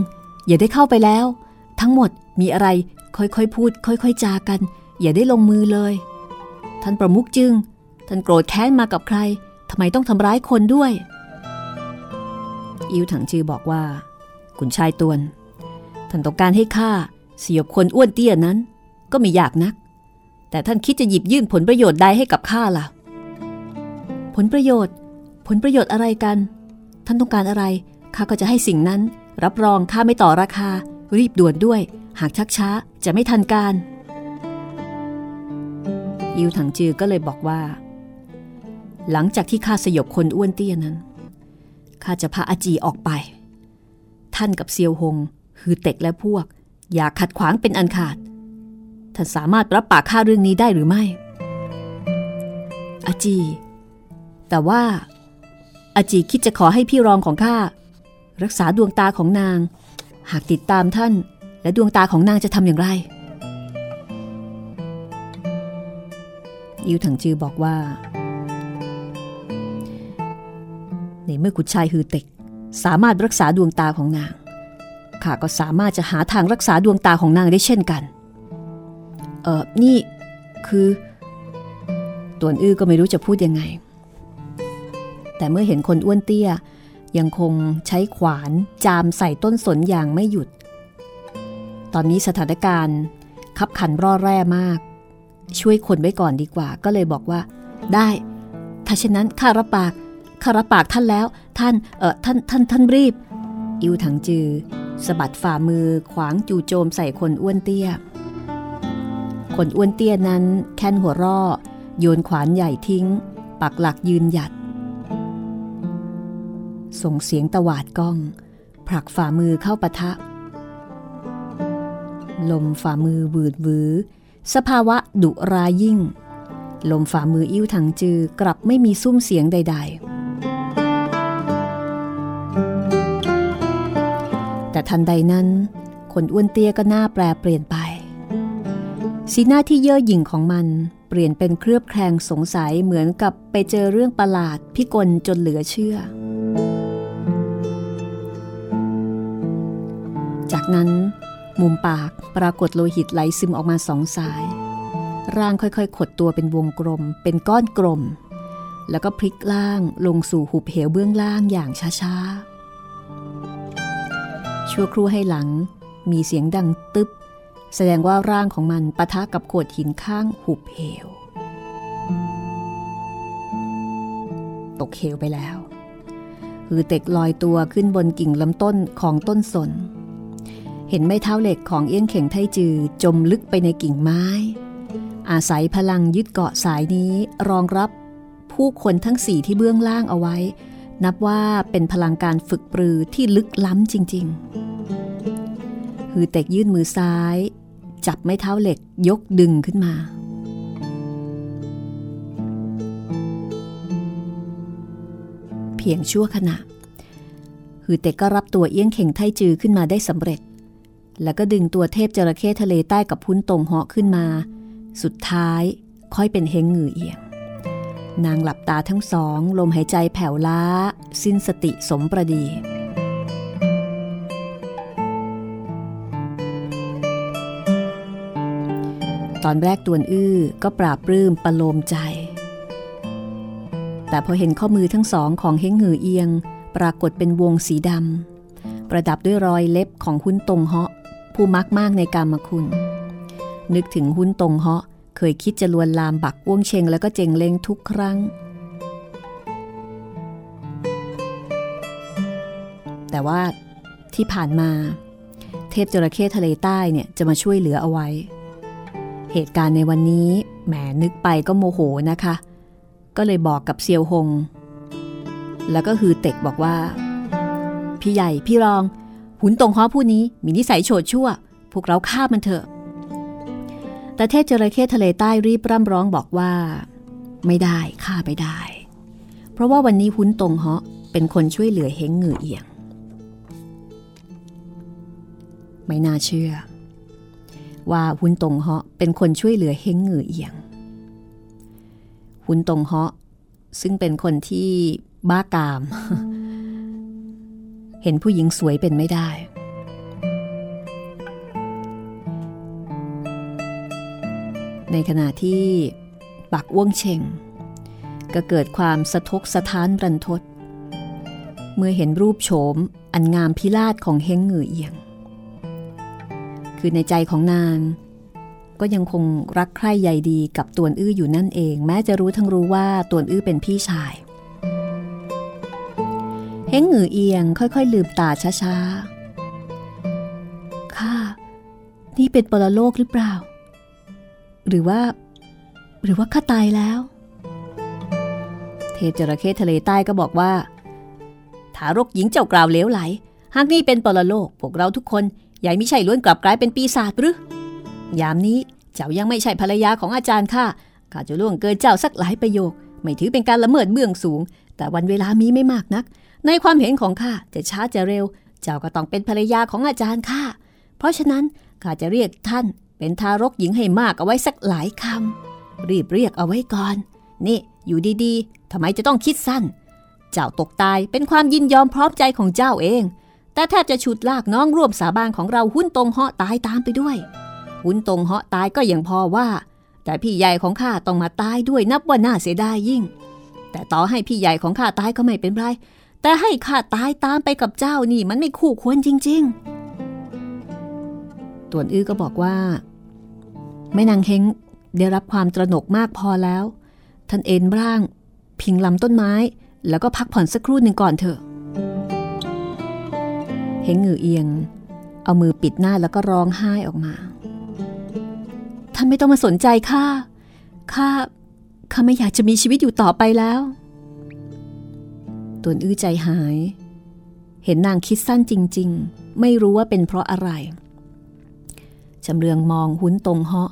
อย่าได้เข้าไปแล้ว ทั้งหมดมีอะไรค่อยๆพูด ค่อยๆจากัน อย่าได้ลงมือเลย ท่านประมุกจึง ท่านโกรธแค้นมากับใครทำไมต้องทำร้ายคนด้วย อิวถังจือบอกว่า คุณชายตวนท่านต้องการให้ข้าสยบคนอ้วนเตี้ยนั้น ก็ไม่ยากนัก แต่ท่านคิดจะหยิบยื่นผลประโยชน์ใดให้กับข้าล่ะ ผลประโยชน์ ผลประโยชน์อะไรกัน ท่านต้องการอะไรข้าก็จะให้สิ่งนั้น รับรองข้าไม่ต่อราคา รีบด่วนด้วย หากชักช้าจะไม่ทันการอิวถังจือก็เลยบอกว่า หลังจากที่ข้าสยบคนอ้วนเตี้ยนั้น ข้าจะพาอาจีออกไป ท่านกับเซียวหงฮือเต็กและพวก อย่าขัดขวางเป็นอันขาด ท่านสามารถรับปากข้าเรื่องนี้ได้หรือไม่ อาจี แต่ว่า อาจีคิดจะขอให้พี่รองของข้ารักษาดวงตาของนาง หากติดตามท่าน และดวงตาของนางจะทำอย่างไรอิวถังจือบอกว่า ในเมื่อคุณชายฮือเต็ก สามารถรักษาดวงตาของนางข้าก็สามารถจะหาทางรักษาดวงตาของนางได้เช่นกัน เออนี่คือตวนอื้อก็ไม่รู้จะพูดยังไง แต่เมื่อเห็นคนอ้วนเตี้ย ยังคงใช้ขวานจามใส่ต้นสนอย่างไม่หยุด ตอนนี้สถานการณ์ขับขันร่อแร่มาก ช่วยคนไว้ก่อนดีกว่า ก็เลยบอกว่า ได้ ถ้าเช่นนั้นข้ารับปาก ข้ารับปากท่านแล้ว ท่านเออท่านท่านท่านรีบ อิวถังจือสะบัดฝ่ามือขวางจู่โจมใส่คนอ้วนเตี้ย คนอ้วนเตี้ยนั้นแค้นหัวร่อ โยนขวานใหญ่ทิ้ง ปักหลักยืนหยัด ส่งเสียงตวาดก้อง ผลักฝ่ามือเข้าปะทะ ลมฝ่ามือวืดวือ สภาวะดุรายิ่ง ลมฝ่ามืออิ้วถังจือกลับไม่มีซุ้มเสียงใด ๆ แต่ทันใดนั้น คนอ้วนเตี้ยก็หน้าแปรเปลี่ยนไป สีหน้าที่เย่อหยิ่งของมันเปลี่ยนเป็นเครือบแคลงสงสัยเหมือนกับไปเจอเรื่องประหลาดพิกลจนเหลือเชื่อ จากนั้น มุมปากปรากฏโลหิตไหลซึมออกมาสองสาย ร่างค่อยๆ ขดตัวเป็นวงกลม เป็นก้อนกลม แล้วก็พลิกล่างลงสู่หุบเหวเบื้องล่างอย่างช้าๆ ชั่วครู่ให้หลัง มีเสียงดังตึ๊บ แสดงว่าร่างของมันปะทะกับโขดหินข้างหุบเหว ตกเหวไปแล้ว คือเต็กลอยตัวขึ้นบนกิ่งลำต้นของต้นสน เห็นไม้เท้าเหล็กของเอี้ยงเข่งไทจือจมลึกไปในกิ่งไม้ อาศัยพลังยึดเกาะสายนี้รองรับผู้คนทั้งสี่ที่เบื้องล่างเอาไว้ นับว่าเป็นพลังการฝึกปรือที่ลึกล้ำจริงๆคือเต็กยื่นมือซ้าย จับไม้เท้าเหล็กยกดึงขึ้นมา เพียงชั่วขณะ หือเต็กก็รับตัวเอี้ยงเข่งไทจือขึ้นมาได้สำเร็จ แล้วก็ดึงตัวเทพจระเข้ทะเลใต้กับพุ้นตรงเหาะขึ้นมา สุดท้ายค่อยเป็นเฮงหงือเอียง นางหลับตาทั้งสอง ลมหายใจแผ่วล้า สิ้นสติสมประดี ตอนแรกตวนอื้อก็ปราบปลื้มประโลมใจ แต่พอเห็นข้อมือทั้งสองของเฮงหือเอียง ปรากฏเป็นวงสีดำประดับด้วยรอยเล็บของหุ้นตรงเหาะ ผู้มักมากในกามคุณ นึกถึงหุ้นตรงเหาะ ยคิดจะลวนลามบักอ้วงเชงแล้วก็เจงเล้งทุกครั้ง แต่ว่าที่ผ่านมา เทพจระเข้ทะเลใต้เนี่ยจะมาช่วยเหลือเอาไว้ เหตุการณ์ในวันนี้แหมนึกไปก็โมโหนะคะ ก็เลยบอกกับเซียวหง แล้วก็ฮือเต็กบอกว่า พี่ใหญ่พี่รอง หุนตรงฮ้อผู้นี้มีนิสัยโฉดชั่ว พวกเราฆ่ามันเถอะ แต่เทพจระเข้ทะเลใต้รีบร่ำร้องบอกว่า ไม่ได้ฆ่าไม่ได้ เพราะว่าวันนี้หุ้นตรงฮ้อเป็นคนช่วยเหลือเฮงเหงือเอียง ไม่น่าเชื่อ ว่าหุ้นตรงเหาะเป็นคนช่วยเหลือเฮงเหงือเอียงหุ้นตรงเหาะซึ่งเป็นคนที่บ้ากาม เห็นผู้หญิงสวยเป็นไม่ได้ ในขณะที่ปักอ้วงเชงก็เกิดความสะทกสะท้านรันทด เมื่อเห็นรูปโฉมอันงามพิราชของเฮงเหงือเอียง คือในใจของนาง ก็ยังคงรักใคร่ใยดีกับตวนอื้ออยู่นั่นเอง แม้จะรู้ทั้งรู้ว่าตวนอื้อเป็นพี่ชาย เฮงเหงือเอียงค่อยๆ ลืมตาช้าๆข้านี่เป็นปรโลกหรือเปล่า หรือว่า หรือว่าข้าตายแล้ว เทพจระเข้ทะเลใต้ก็บอกว่า ทารกหญิงเจ้ากล่าวเลวไหล หากนี่เป็นปรโลกพวกเราทุกคนยายไม่ใช่ล้วนกลับกลายเป็นปีศาจหรือ ยามนี้เจ้ายังไม่ใช่ภรรยาของอาจารย์ข้าข้าจะล่วงเกินเจ้าสักหลายประโยค ไม่ถือเป็นการละเมิดเบื้องสูง แต่วันเวลามีไม่มากนัก ในความเห็นของข้าจะช้าจะเร็ว เจ้าก็ต้องเป็นภรรยาของอาจารย์ข้า เพราะฉะนั้นข้าจะเรียกท่าน เป็นทารกหญิงให้มากเอาไว้สักหลายคำรีบเรียกเอาไว้ก่อน นี่อยู่ดีๆทำไมจะต้องคิดสั้น เจ้าตกตายเป็นความยินยอมพร้อมใจของเจ้าเอง แต่แทบจะฉุดลากน้องร่วมสาบานของเราหุ้นตรงเหาะตายตามไปด้วย หุ้นตรงเหาะตายก็ยังพอว่า แต่พี่ใหญ่ของข้าต้องมาตายด้วยนับว่าน่าเสียดายยิ่ง แต่ต่อให้พี่ใหญ่ของข้าตายก็ไม่เป็นไรแต่ให้ข้าตายตามไปกับเจ้านี่มันไม่คู่ควรจริง ๆ ตวนอื้อก็บอกว่าแม่นางเฮงได้รับความตระหนกมากพอแล้ว ท่านเอ็นร่าง พิงลำต้นไม้ แล้วก็พักผ่อนสักครู่หนึ่งก่อนเถอะเฮงเหงือเอียง เอามือปิดหน้าแล้วก็ร้องไห้ออกมา ท่านไม่ต้องมาสนใจข้าข้าข้าไม่อยากจะมีชีวิตอยู่ต่อไปแล้วตวนอื้อใจหาย เห็นนางคิดสั้นจริง ๆ ไม่รู้ว่าเป็นเพราะอะไร จำเรืองมองหุ้นตรงเหาะ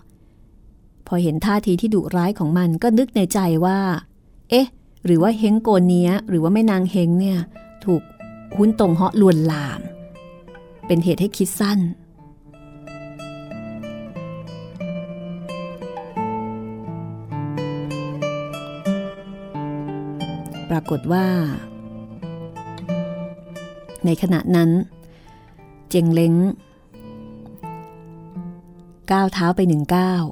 พอเห็นท่าทีที่ดุร้ายของมันก็นึกในใจว่า เอ๊ะ หรือว่าเฮงโกนเนี้ย หรือว่าแม่นางเฮงเนี่ย ถูกหุ้นตรงเหาะลวนลาม เป็นเหตุให้คิดสั้น ปรากฏว่า ในขณะนั้น เจงเล้ง ก้าวเท้าไปหนึ่งก้าว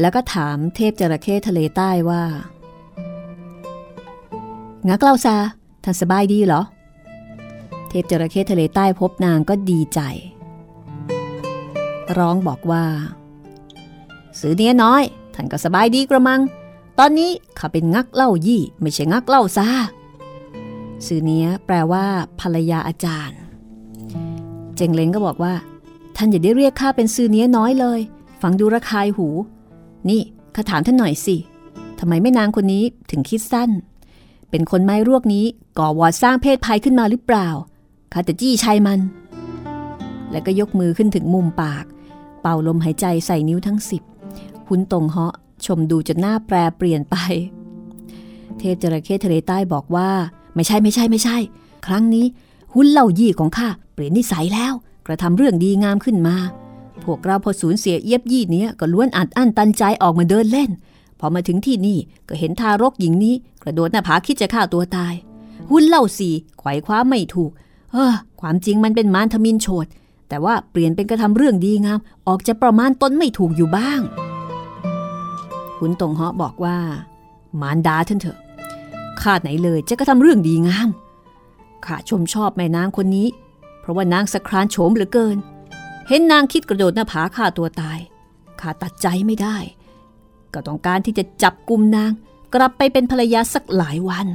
แล้วก็ถามเทพจระเข้ทะเลใต้ว่า งักเล่าซาท่านสบายดีเหรอ เทพจระเข้ทะเลใต้พบนางก็ดีใจ ร้องบอกว่า สือเนี้ยน้อย ท่านก็สบายดีกระมัง ตอนนี้ข้าเป็นงักเล่ายี่ ไม่ใช่งักเล่าซาสือเนี้ยแปลว่า ภรรยาอาจารย์ เจงเล้งก็บอกว่า ท่านอย่าได้เรียกข้าเป็นซือเนี้ยน้อยเลย ฟังดูระคายหู นี่ข้าถามท่านหน่อยสิทำไมไม่นางคนนี้ถึงคิดสั้น เป็นคนไม้รวกนี้ก่อวอดสร้างเพศภัยขึ้นมาหรือเปล่าข้าแต่จี้ชัยมัน แล้วก็ยกมือขึ้นถึงมุมปาก เป่าลมหายใจใส่นิ้วทั้งสิบหุนตรงเหาะชมดูจนหน้าแปรเปลี่ยนไป เทพจระเข้ทะเลใต้บอกว่า ไม่ใช่ไม่ใช่ไม่ใช่ ครั้งนี้ หุ้นเหล่ายี่ของข้าเปลี่ยนนิสัยแล้ว กระทำเรื่องดีงามขึ้นมา พวกเราพอสูญเสียเอียบยี่เนี้ยก็ล้วนอัดอั้นตันใจออกมาเดินเล่น พอมาถึงที่นี่ก็เห็นทารกหญิงนี้ กระโดดหน้าผาคิดจะฆ่าตัวตาย หุ้นเล่าสี่ไขว่คว้าไม่ถูก เออ ความจริงมันเป็นมารทมินโฉดแต่ว่าเปลี่ยนเป็นกระทำเรื่องดีงาม ออกจะประมาณตนไม่ถูกอยู่บ้างขุนตงเหาะบอกว่า มารดาท่านเถอะข้าไหนเลยจะกระทำเรื่องดีงามข้าชมชอบแม่นางคนนี้ ราะว่านางสครานโฉมเหลือเกิน เห็นนางคิดกระโดดหน้าผาฆ่าตัวตายข้าตัดใจไม่ได้ ก็ต้องการที่จะจับกลุ่มนาง กลับไปเป็นภรรยาสักหลายวัน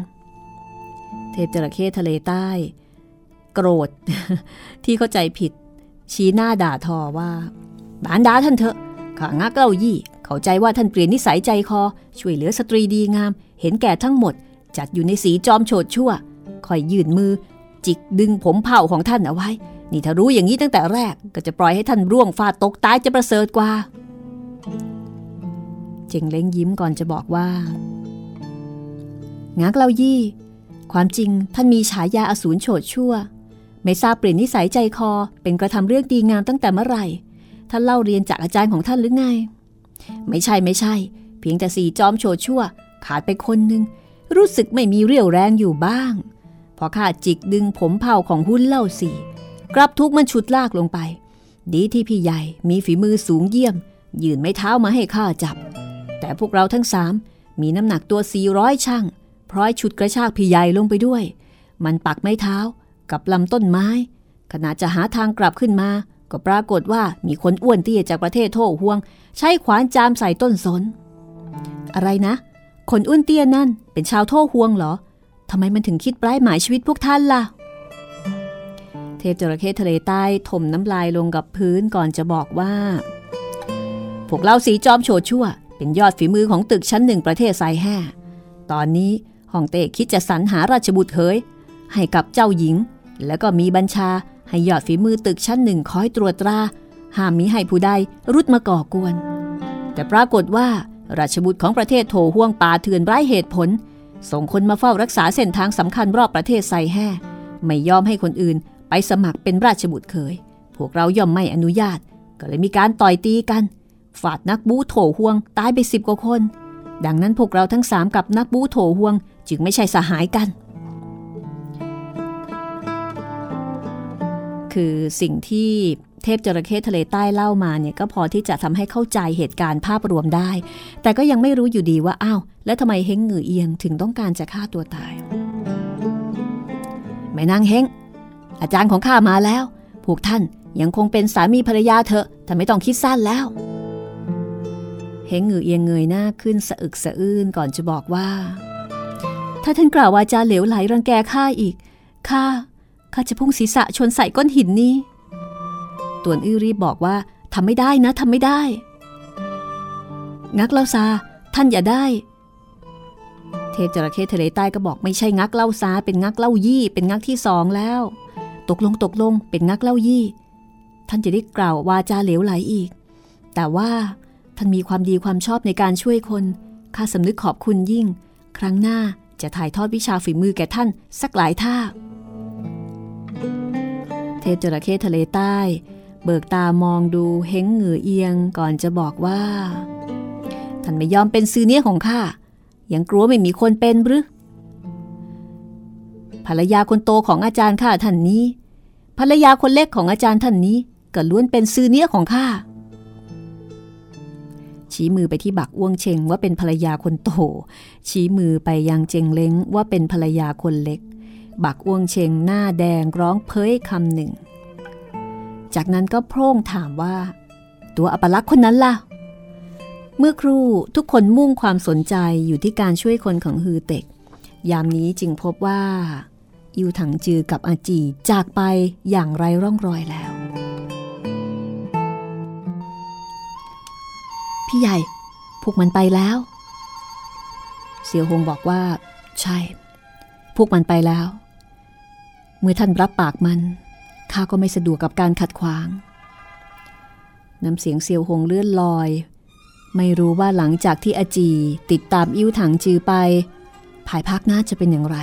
เทพจระเข้ทะเลใต้ โกรธ ที่เข้าใจผิด ชี้หน้าด่าทอว่าบานดาท่านเถอะข้างักเล่ายี่ เข้าใจว่าท่านเปลี่ยนนิสัยใจคอ ช่วยเหลือสตรีดีงาม เห็นแก่ทั้งหมด จัดอยู่ในสีจอมโฉดชั่วคอยยื่นมือ จิกดึงผมเผ่าของท่านเอาไว้ นี่ถ้ารู้อย่างนี้ตั้งแต่แรกก็จะปล่อยให้ท่านร่วงฟาดตกตายจะประเสริฐกว่า เจงเล้งยิ้มก่อนจะบอกว่า งักเล่ายี่ ความจริงท่านมีฉายาอสูรโฉดชั่ว ไม่ทราบเปลี่ยนนิสัยใจคอเป็นกระทำเรื่องดีงามตั้งแต่เมื่อไหร่ท่านเล่าเรียนจากอาจารย์ของท่านหรือไง ไม่ใช่ไม่ใช่ เพียงแต่สีจอมโฉดชั่ว ขาดไปคนหนึ่งรู้สึกไม่มีเรี่ยวแรงอยู่บ้าง พอข้าจิกดึงผมเผาของหุ้นเล่าสี่กลับทุกมันชุดลากลงไป ดีที่พี่ใหญ่มีฝีมือสูงเยี่ยม ยืนไม่เท้ามาให้ข้าจับ แต่พวกเราทั้งสามมีน้ำหนักตัว400ช่างพร้อยฉุดกระชากพี่ใหญ่ลงไปด้วย มันปักไม้เท้ากับลำต้นไม้ ขณะจะหาทางกลับขึ้นมา ก็ปรากฏว่ามีคนอ้วนเตี้ยจากประเทศโถห่วง ใช้ขวานจามใส่ต้นสน อะไรนะ คนอ้วนเตี้ยนั่นเป็นชาวโถห่วงเหรอ ทำไมมันถึงคิดปลายหมายชีวิตพวกท่านล่ะ เทพจระเข้ทะเลใต้ถมน้ำลายลงกับพื้นก่อนจะบอกว่า พวกเราสีจอมโฉดชั่ว เป็นยอดฝีมือของตึกชั้นหนึ่งประเทศไซแห่ตอนนี้ฮ่องเต้คิดจะสรรหาราชบุตรเขยให้กับเจ้าหญิง แล้วก็มีบัญชาให้ยอดฝีมือตึกชั้นหนึ่งคอยตรวจตรา ห้ามมิให้ผู้ใดรุดมาก่อกวน แต่ปรากฏว่าราชบุตรของประเทศโถห่วงป่าเถื่อนไร้เหตุผล ส่งคนมาเฝ้ารักษาเส้นทางสำคัญรอบประเทศไซแห่ไม่ยอมให้คนอื่นไปสมัครเป็นราชบุตรเขยพวกเราย่อมไม่อนุญาต ก็เลยมีการต่อยตีกัน ฝาดนักบูโถห่วง ตายไปสิบกว่าคน ดังนั้นพวกเราทั้งสามกับนักบูโถห่วง จึงไม่ใช่สหายกัน คือสิ่งที่ เทพจระเข้ทะเลใต้เล่ามาเนี่ยก็พอที่จะทำให้เข้าใจเหตุการณ์ภาพรวมได้ แต่ก็ยังไม่รู้อยู่ดีว่าอ้าวแล้วทำไมเฮงหงือเอียงถึงต้องการจะฆ่าตัวตายแม่นางเฮงอาจารย์ของข้ามาแล้ว พวกท่านยังคงเป็นสามีภรรยาเถอะแต่ไม่ต้องคิดสั้นแล้วเฮงหงือเอียงเงยหน้าขึ้นสะอึกสะอื้นก่อนจะบอกว่า ถ้าท่านกล่าววาจาเหลวไหลรังแกข้าอีกข้าข้าจะพุ่งศีรษะชนใส่ก้อนหินนี้ ตวนอื้อรีบบอกว่าทำไม่ได้นะทำไม่ได้ งักเล่าซา ท่านอย่าได้ เทพจระเข้ทะเลใต้ก็บอกไม่ใช่งักเล่าซา เป็นงักเล่ายี่ เป็นงักที่สองแล้ว ตกลงตกลง เป็นงักเล่ายี่ ท่านจะได้กล่าววาจาเหลวไหลอีก แต่ว่าท่านมีความดีความชอบในการช่วยคนข้าสำนึกขอบคุณยิ่ง ครั้งหน้าจะถ่ายทอดวิชาฝีมือแก่ท่านสักหลายท่า เทพจระเข้ทะเลใต้ เบิกตามองดูเฮงเหงือเอียงก่อนจะบอกว่า ท่านไม่ยอมเป็นซื้อเนี้ยของข้ายังกลัวไม่มีคนเป็นหรือภรรยาคนโตของอาจารย์ข้าท่านนี้ ภรรยาคนเล็กของอาจารย์ท่านนี้ก็ล้วนเป็นซื้อเนี้ยของข้าชี้มือไปที่บักอ้วงเชงว่าเป็นภรรยาคนโต ชี้มือไปยังเจงเล้งว่าเป็นภรรยาคนเล็ก บักอ้วงเชงหน้าแดงร้องเพ้ยคำหนึ่ง จากนั้นก็โพร่งถามว่า ตัวอัปลักษ์คนนั้นล่ะ เมื่อครู่ทุกคนมุ่งความสนใจอยู่ที่การช่วยคนของฮือเต็ก ยามนี้จึงพบว่า อิวถังจือกับอาจีจากไปอย่างไรร่องรอยแล้ว พี่ใหญ่พวกมันไปแล้ว เสี่ยวหงบอกว่า ใช่ พวกมันไปแล้ว เมื่อท่านรับปากมัน ข้าก็ไม่สะดวกกับการขัดขวาง น้ำเสียงเซียวหงเลื่อนลอย ไม่รู้ว่าหลังจากที่อาจีติดตามอิ้วถังจือไป ภายภาคหน้าจะเป็นอย่างไร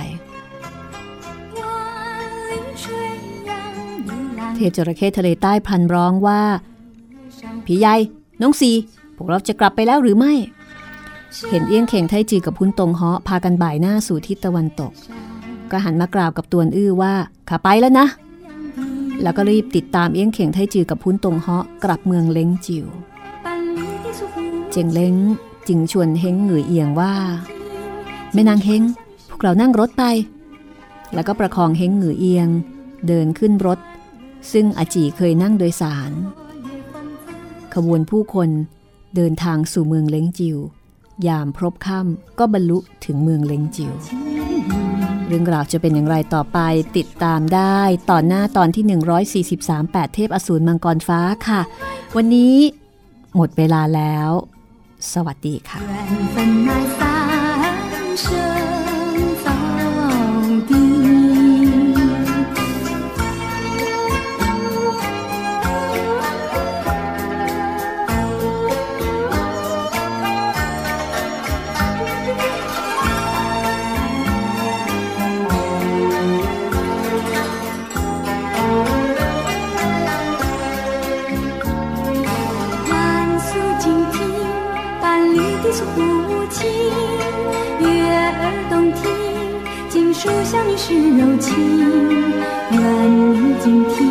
เทพจระเข้ทะเลใต้พันร้องว่าพี่ใหญ่น้องสีพวกเราจะกลับไปแล้วหรือไม่ เห็นเอี้ยงเข่งไทจีกับพุ้นตรงเหาะพากันบ่ายหน้าสู่ทิศตะวันตก ก็หันมากล่าวกับตวนอื้อว่าข้าไปแล้วนะ แล้วก็รีบติดตามเอี้ยงเข่งไทจือกับพุ้นตรงเหาะกลับเมืองเล้งจิวเจงเล้งจึงชวนเฮงหงือเอียงว่าแม่นางเฮงพวกเรานั่งรถไป แล้วก็ประคองเฮงหงือเอียง เดินขึ้นรถ ซึ่งอาจีเคยนั่งโดยสาร ขบวนผู้คนเดินทางสู่เมืองเล้งจิวยามพรบค่ำก็บรรลุถึงเมืองเล้งจิว เรื่องราวจะเป็นอย่างไรต่อไปติดตามได้ตอนหน้าตอนที่ 143 8 เทพอสูรมังกรฟ้าค่ะ วันนี้หมดเวลาแล้ว สวัสดีค่ะ 是柔情，愿你静听